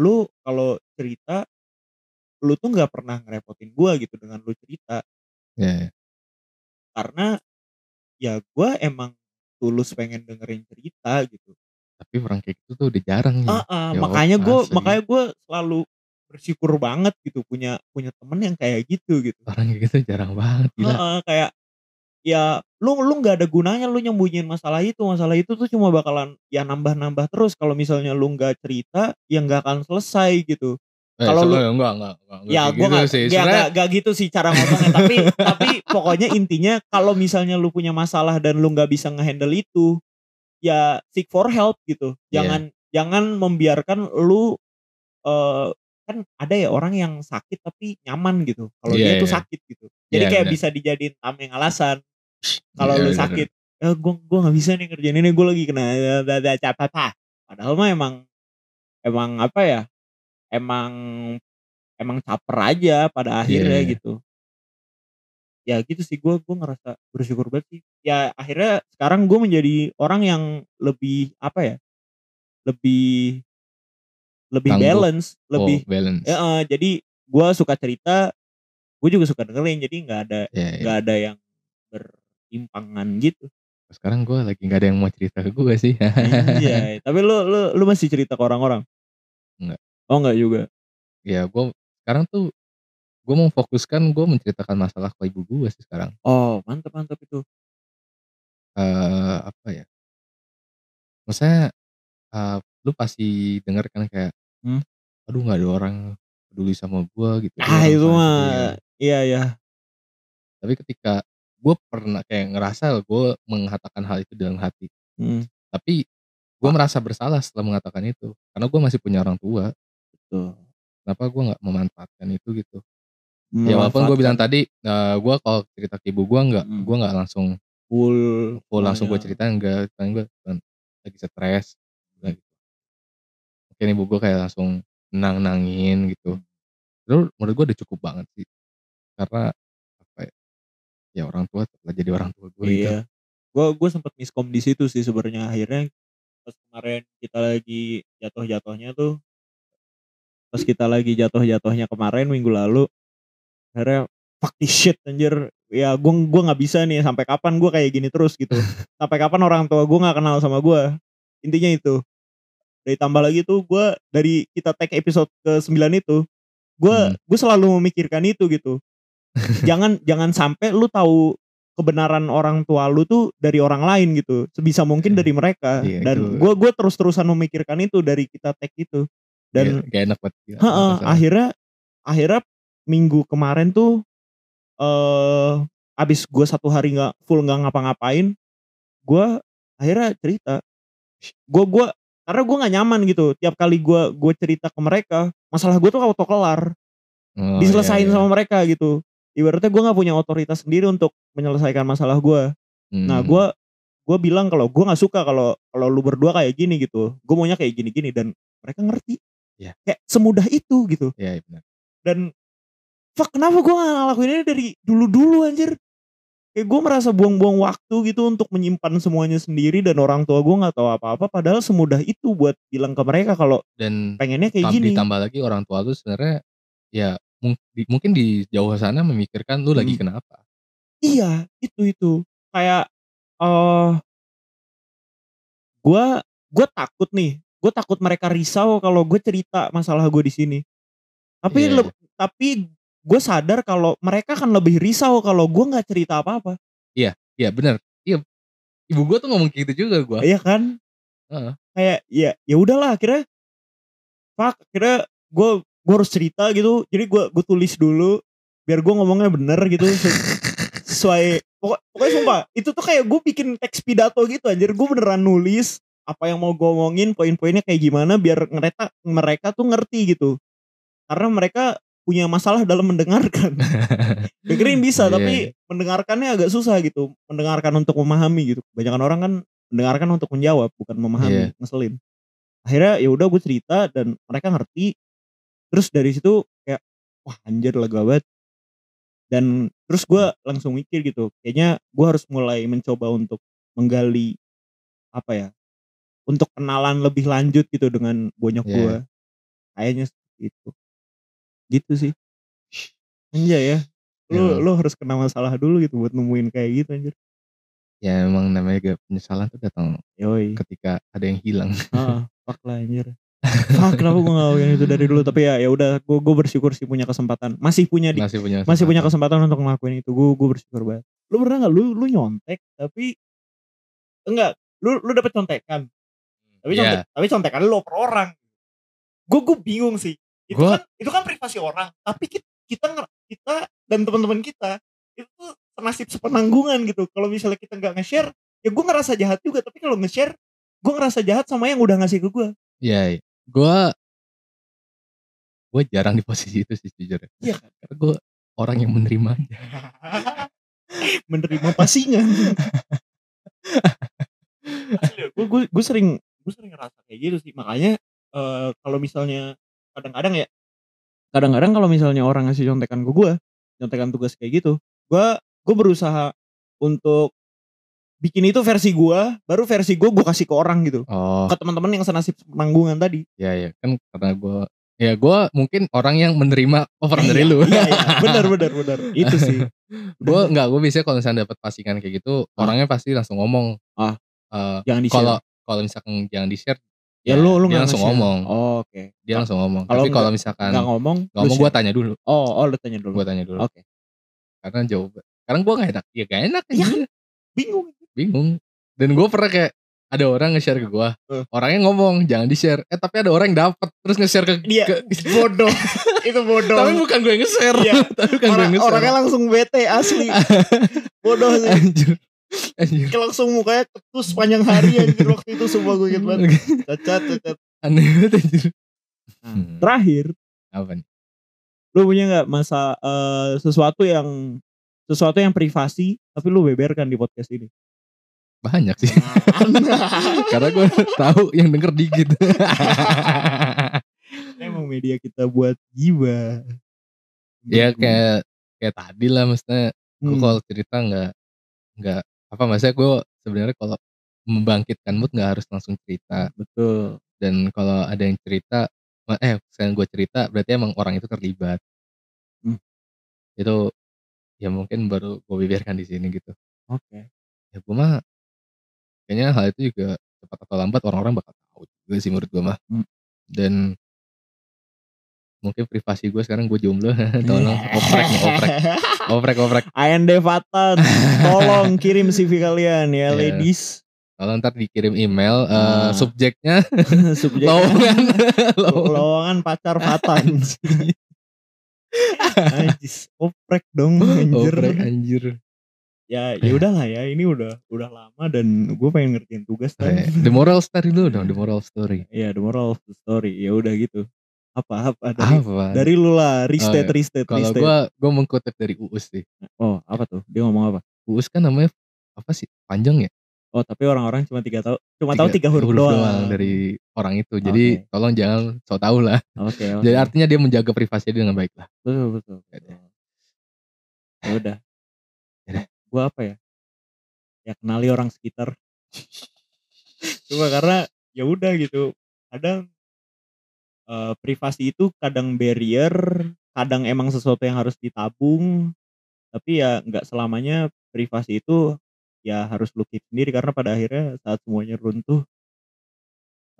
lu kalau cerita, lu tuh nggak pernah ngerepotin gue gitu dengan lu cerita. ya ya. Karena ya gue emang tulus pengen dengerin cerita gitu. tapi orang kayak gitu tuh udah jarang ya Ah, ah, Ya, makanya gue makanya gue selalu bersyukur banget gitu punya punya temen yang kayak gitu gitu. orang kayak gitu jarang banget gila Ah, ah, kayak ya lu lu nggak ada gunanya lu nyembunyiin masalah itu masalah itu tuh cuma bakalan ya nambah nambah terus kalau misalnya lu nggak cerita ya nggak akan selesai gitu. Eh, kalau lu- enggak enggak enggak, enggak ya gue gitu nggak sih ya, gitu sih cara ngomongnya tapi tapi pokoknya intinya kalau misalnya lu punya masalah dan lu nggak bisa ngehandle itu ya seek for help gitu Iya. jangan jangan membiarkan lu eh kan ada ya orang yang sakit tapi nyaman gitu kalau Iya, dia tuh iya. sakit gitu jadi Iya, kayak benar. bisa dijadiin tameng alasan kalau Iya, lu benar, sakit eh gue gua nggak bisa nih ngerjain ini gue lagi kena dada capata padahal mah emang emang apa ya emang emang caper aja pada akhirnya Iya. gitu ya gitu sih gue gue ngerasa bersyukur banget sih ya akhirnya sekarang gue menjadi orang yang lebih apa ya lebih lebih Tangguh. balance lebih oh, balance. ya, eh, jadi gue suka cerita gue juga suka dengerin jadi nggak ada Ya, ya. nggak ada yang berimpangan gitu Sekarang gue lagi nggak ada yang mau cerita ke gue sih. iya tapi lu lu lu masih cerita ke orang-orang Enggak. oh enggak juga ya gue sekarang tuh gue mau fokuskan gue menceritakan masalah ke ibu gue sih sekarang. oh mantap mantap itu eh apa ya? Maksudnya eh, lu pasti denger kan kayak, Hmm. aduh nggak ada orang peduli sama gue gitu. ah itu mah ya. iya iya Tapi ketika gue pernah kayak ngerasa gue mengatakan hal itu dalam hati. Hmm, Tapi gue merasa bersalah setelah mengatakan itu. Karena gue masih punya orang tua. betul Kenapa gue nggak memanfaatkan itu gitu. Ya walaupun gue bilang tadi, eh gue kalau cerita ke ibu gue nggak, Mm. gue nggak langsung full full langsung gue ceritain enggak, kan gue lagi stres. Gitu. Mungkin ibu gue kayak langsung nang-nangin gitu. Terus menurut gue udah cukup banget sih. Karena? Ya orang tua tetap jadi orang tua gue gitu. Iya. Gue gue sempat miskom di situ sih sebenarnya akhirnya pas kemarin kita lagi jatuh-jatuhnya tuh pas kita lagi jatuh-jatuhnya kemarin minggu lalu akhirnya fuck this shit anjir ya gue gua nggak bisa nih sampai kapan gue kayak gini terus gitu sampai kapan orang tua gue nggak kenal sama gue intinya itu dari tambah lagi tuh gue dari kita tag episode ke 9 itu gue Hmm. gue selalu memikirkan itu gitu jangan jangan sampai lu tahu kebenaran orang tua lu tuh dari orang lain gitu sebisa mungkin dari mereka Iya, dan gue gue terus terusan memikirkan itu dari kita tag itu dan Gak, gak enak. Heeh, Masalah. akhirnya akhirnya minggu kemarin tuh eh abis gue satu hari nggak full nggak ngapa-ngapain, gue akhirnya cerita. Gue gua karena gue nggak nyaman gitu. Tiap kali gue gue cerita ke mereka, masalah gue tuh auto kelar, Oh, diselesain iya, iya. sama mereka gitu. Ibaratnya gue nggak punya otoritas sendiri untuk menyelesaikan masalah gue. Nah Hmm. gue gue bilang kalau gue nggak suka kalau kalau lu berdua kayak gini gitu. Gue maunya kayak gini-gini dan mereka ngerti. Iya. Kayak semudah itu gitu Iya, iya benar. dan fuck kenapa gue gak ngelakuin ini dari dulu-dulu anjir kayak gue merasa buang-buang waktu gitu untuk menyimpan semuanya sendiri dan orang tua gue nggak tahu apa-apa padahal semudah itu buat bilang ke mereka kalau Dan pengennya kayak gini ditambah lagi orang tua lu sebenarnya ya mungkin di jauh sana memikirkan lu lagi Hmm. kenapa. iya itu itu kayak eh gue gue takut nih gue takut mereka risau kalau gue cerita masalah gue di sini tapi Iya, leb- tapi gue sadar kalau mereka kan lebih risau kalau gue nggak cerita apa-apa Iya benar. Iya. Ibu gua tuh ngomong gitu juga gua. iya kan Heeh. kayak ya ya udahlah akhirnya fuck akhirnya gue gue harus cerita gitu jadi gue gue tulis dulu biar gue ngomongnya bener gitu. Se- sesuai pokok, pokoknya sumpah itu tuh kayak gue bikin teks pidato gitu anjir. Gue beneran nulis apa yang mau gue omongin poin-poinnya kayak gimana biar mereka mereka tuh ngerti gitu. Karena mereka punya masalah dalam mendengarkan. Dengerin bisa Iya, tapi mendengarkannya agak susah gitu. Mendengarkan untuk memahami gitu. Kebanyakan orang kan mendengarkan untuk menjawab bukan memahami ngeselin. Akhirnya ya udah gue cerita dan mereka ngerti terus dari situ kayak wah anjir lega banget. Dan terus gue langsung mikir gitu kayaknya gue harus mulai mencoba untuk menggali apa ya untuk kenalan lebih lanjut gitu dengan bonyok Iya. gue kayaknya seperti itu. Gitu sih. Anjay ya lu Emang. lu harus kena masalah dulu gitu buat nemuin kayak gitu anjir. Ya emang namanya penyesalan tuh datang yoi. ketika ada yang hilang. ah fuck lah anjir fuck kenapa gue gak ngelakuin itu dari dulu? Tapi ya ya udah gue gue bersyukur sih punya kesempatan. Masih punya di, Masih punya masih punya kesempatan. untuk ngelakuin itu. Gue gue bersyukur banget. Lu pernah nggak? Lu lu nyontek tapi enggak. Lu lu dapet contekan. Tapi Iya. contek tapi contekan lu per orang. Gue gue bingung sih. Itu Gua- kan itu kan privasi orang. Tapi kita kita kita dan teman-teman kita itu tuh senasib sepenanggungan gitu. Kalau misalnya kita nggak nge-share ya gue ngerasa jahat juga. Tapi kalau nge-share gue ngerasa jahat sama yang udah ngasih ke gue Iya, Gua gue jarang di posisi itu sih jujur. ya. Iya kan? Karena gue orang yang menerimanya. menerima pasingan gue gue gue sering gue sering ngerasa kayak gitu sih makanya eh, kalau misalnya kadang-kadang ya kadang-kadang kalau misalnya orang ngasih contekan ke gue contekan tugas kayak gitu gue gue berusaha untuk bikin itu versi gue baru versi gue gue kasih ke orang gitu Oh, ke teman-teman yang senasib penanggungan tadi ya ya kan karena gue ya gue mungkin orang yang menerima offer dari Iya, lu. iya, iya. bener bener bener itu sih gue nggak gue biasanya kalau misalnya dapat pastikan kayak gitu Ah. orangnya pasti langsung ngomong. Ah. Eh, jangan di kalau kalau misalkan jangan di share ya lu lu dia langsung ngomong. oh, oke dia langsung ngomong. Kalau Tapi kalau misalkan nggak ngomong gue share. tanya dulu, oh oh lu tanya dulu gue tanya dulu. oke Karena jawab. Sekarang gue nggak enak, ya gak enak Iya. aja. bingung bingung. Dan gue pernah kayak ada orang nge-share ke gue Eh. orangnya ngomong jangan di-share. Eh tapi ada orang yang dapat terus nge-share ke, Dia ke- bodoh. Itu bodoh. Tapi bukan gue yang nge-share. Iya. tapi bukan gue Orang, yang nge-share. orangnya langsung bete asli. Bodoh sih. Anjir anjir Kayak langsung mukanya ketus sepanjang hari anjir waktu itu semua gue inget banget. Cacat cacat. Aneh banget anjir. Nah, Hmm. terakhir. Apa nih? Lu punya nggak masa eh, sesuatu yang sesuatu yang privasi tapi lu beberkan di podcast ini banyak sih. Karena gue tahu yang denger dikit. Emang media kita buat jiwa. Ya kayak kayak tadi lah maksudnya. Gue Hmm. kalau cerita nggak nggak apa maksudnya gue sebenarnya kalau membangkitkan mood nggak harus langsung cerita. Betul. Dan kalau ada yang cerita eh selain gue cerita berarti emang orang itu terlibat. Hmm. itu ya mungkin baru gue bibirkan di sini gitu. Oke. Ya gue mah kayaknya hal itu juga cepat atau lambat orang-orang bakal tahu juga sih menurut gue mah Hmm. dan mungkin privasi gue sekarang gue jomblo tolong oprek nih oprek oprek oprek AND Fatan tolong kirim CV kalian ya Iya. ladies kalau ntar dikirim email eh, Ah. subjeknya subjek lowongan lowongan pacar Fatan oprek dong anjir. oprek anjir Ya ya udahlah ya, ini udah udah lama dan gue pengen ngertiin tugas kan. The moral story dulu dong the moral story Iya, the moral of the story. Ya udah gitu. Apa apa dari apa dari lu lah, restate Oh, iya. restate kalau restate. gue gue mengkutip dari uus sih Oh, apa tuh? Dia ngomong apa? uus kan namanya apa sih panjang ya Oh, tapi orang-orang cuma tiga tahu, cuma tahu tiga huruf, doang. dari orang itu jadi tolong jangan so tau lah Oke, oke. jadi artinya dia menjaga privasi dia dengan baik lah betul betul. Oke. Ya udah. Gua apa ya? Ya kenali orang sekitar. Cuma karena ya udah gitu. Kadang eh, privasi itu kadang barrier, kadang emang sesuatu yang harus ditabung. Tapi ya nggak selamanya privasi itu ya harus lu keep sendiri karena pada akhirnya saat semuanya runtuh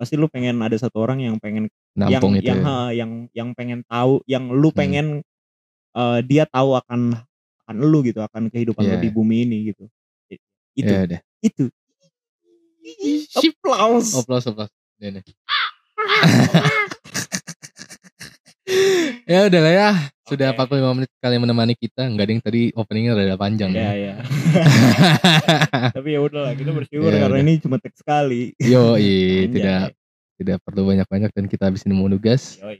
pasti lu pengen ada satu orang yang pengen nampung yang itu yang, ya. ha, yang yang pengen tahu yang lu Hmm. pengen eh, dia tahu akan akan lu gitu akan kehidupan lu Iya. di bumi ini gitu. Itu. Ya udah itu. Applause oplos ini ya udah lah ya. Sudah Oke. 45 menit kalian menemani kita. Nggak ada yang tadi openingnya rada panjang ya ya. ya tapi ya udahlah kita bersyukur Ya karena udah. ini cuma teks sekali. Yo tidak tidak perlu banyak-banyak dan kita habis ini mau nugas. Yoi.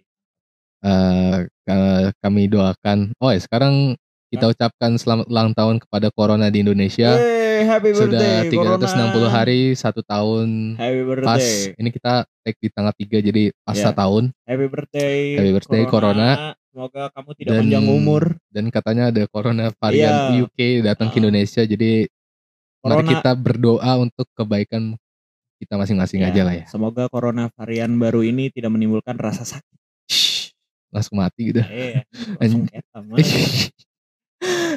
Eh, ka- kami doakan. Oh ya sekarang kita ucapkan selamat ulang tahun kepada corona di Indonesia Hey, happy sudah birthday 360 Corona. hari satu tahun happy pas birthday ini kita take di tanggal 3 jadi pasca Iya. tahun happy birthday Happy birthday, Corona. semoga kamu tidak Dan- panjang umur dan katanya ada corona varian Iya. UK datang ke Ah. Indonesia jadi mari Corona kita berdoa untuk kebaikan kita masing-masing Ya, aja lah ya Semoga corona varian baru ini tidak menimbulkan rasa sakit. Shh, langsung mati gitu Eh, langsung ketam.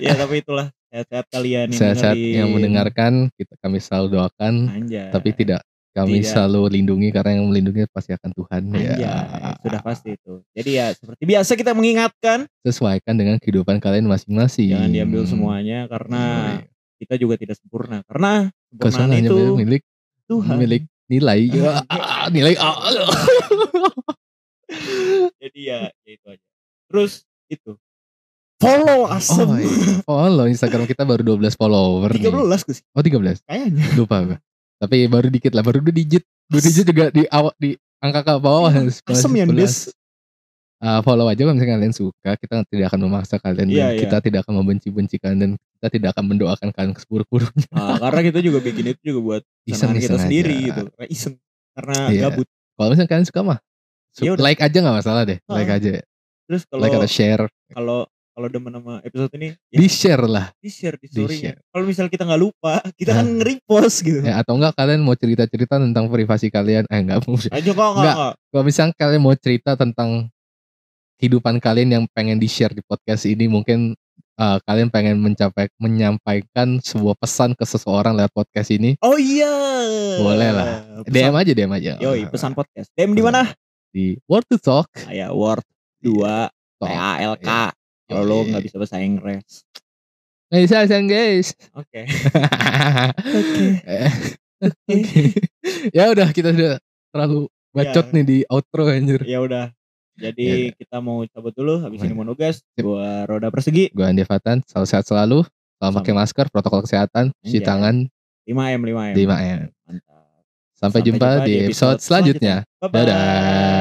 ya tapi itulah sehat-sehat kalian yang sehat-sehat yang mendengarkan kita kami selalu doakan Anjay. tapi tidak kami Tidak. selalu lindungi karena yang melindungi pasti akan Tuhan Anjay, ya sudah pasti itu. Jadi ya seperti biasa kita mengingatkan sesuaikan dengan kehidupan kalian masing-masing jangan diambil semuanya karena Yoi. kita juga tidak sempurna. Karena sempurnaan kesalahan itu milik Tuhan. milik nilai Ah, nilai. Jadi ya, ya itu aja. Terus itu follow asem. Oh iya. Follow Instagram kita baru 12 follower nih. 13 gue sih Oh 13. kayaknya. Lupa gue. Tapi baru dikit lah, baru dua digit. Dua digit juga di awal di angka ke bawah. Iya, Asem ya 11. Des. Ah, follow aja kalau misalnya kalian suka, kita tidak akan memaksa kalian Iya, dan iya. kita tidak akan membenci-benci kalian dan kita tidak akan mendoakan kalian keseburuk-buruknya. Ah, karena kita juga bikin itu juga buat kesenangan kita Iseng-iseng sendiri aja. gitu. Karena iseng. Karena Iya. gabut. Kalau misalnya kalian suka mah, su- Ya udah. like aja nggak masalah deh, like Ah. aja, Terus kalau like atau share. kalau kalau demen sama episode ini Di ya share lah. di share di di story-nya. share. Kalau misal kita nggak lupa, kita kan Nah. nge-repost gitu. Ya, atau enggak kalian mau cerita-cerita tentang privasi kalian? Eh enggak mau. Ayo kok enggak, Nggak. enggak. Kalau misalnya kalian mau cerita tentang kehidupan kalian yang pengen di-share di podcast ini, mungkin eh, kalian pengen mencapai menyampaikan sebuah pesan ke seseorang lewat podcast ini, Oh iya. Boleh lah. DM Pesan, aja DM aja. yoi, pesan podcast. DM di mana? Di Word to Talk. Kayak Word 2 Talk. PALK. Iya. Kalau lo nggak bisa bahasa Inggris. Eh, saya sayang guys. Oke. Oke. ya udah kita udah terlalu bacot Ya. nih di outro anjir. Ya udah. Ya Jadi kita mau cabut dulu habis ini mau nugas. Gua Roda Persegi. Gue Andi Fatan, selalu sehat selalu. Selalu pakai masker, protokol kesehatan, cuci Anjay. tangan, 5M 5M. 5M. Mantap. Sampai, jumpa, di episode, selanjutnya. Bye-bye. Dadah.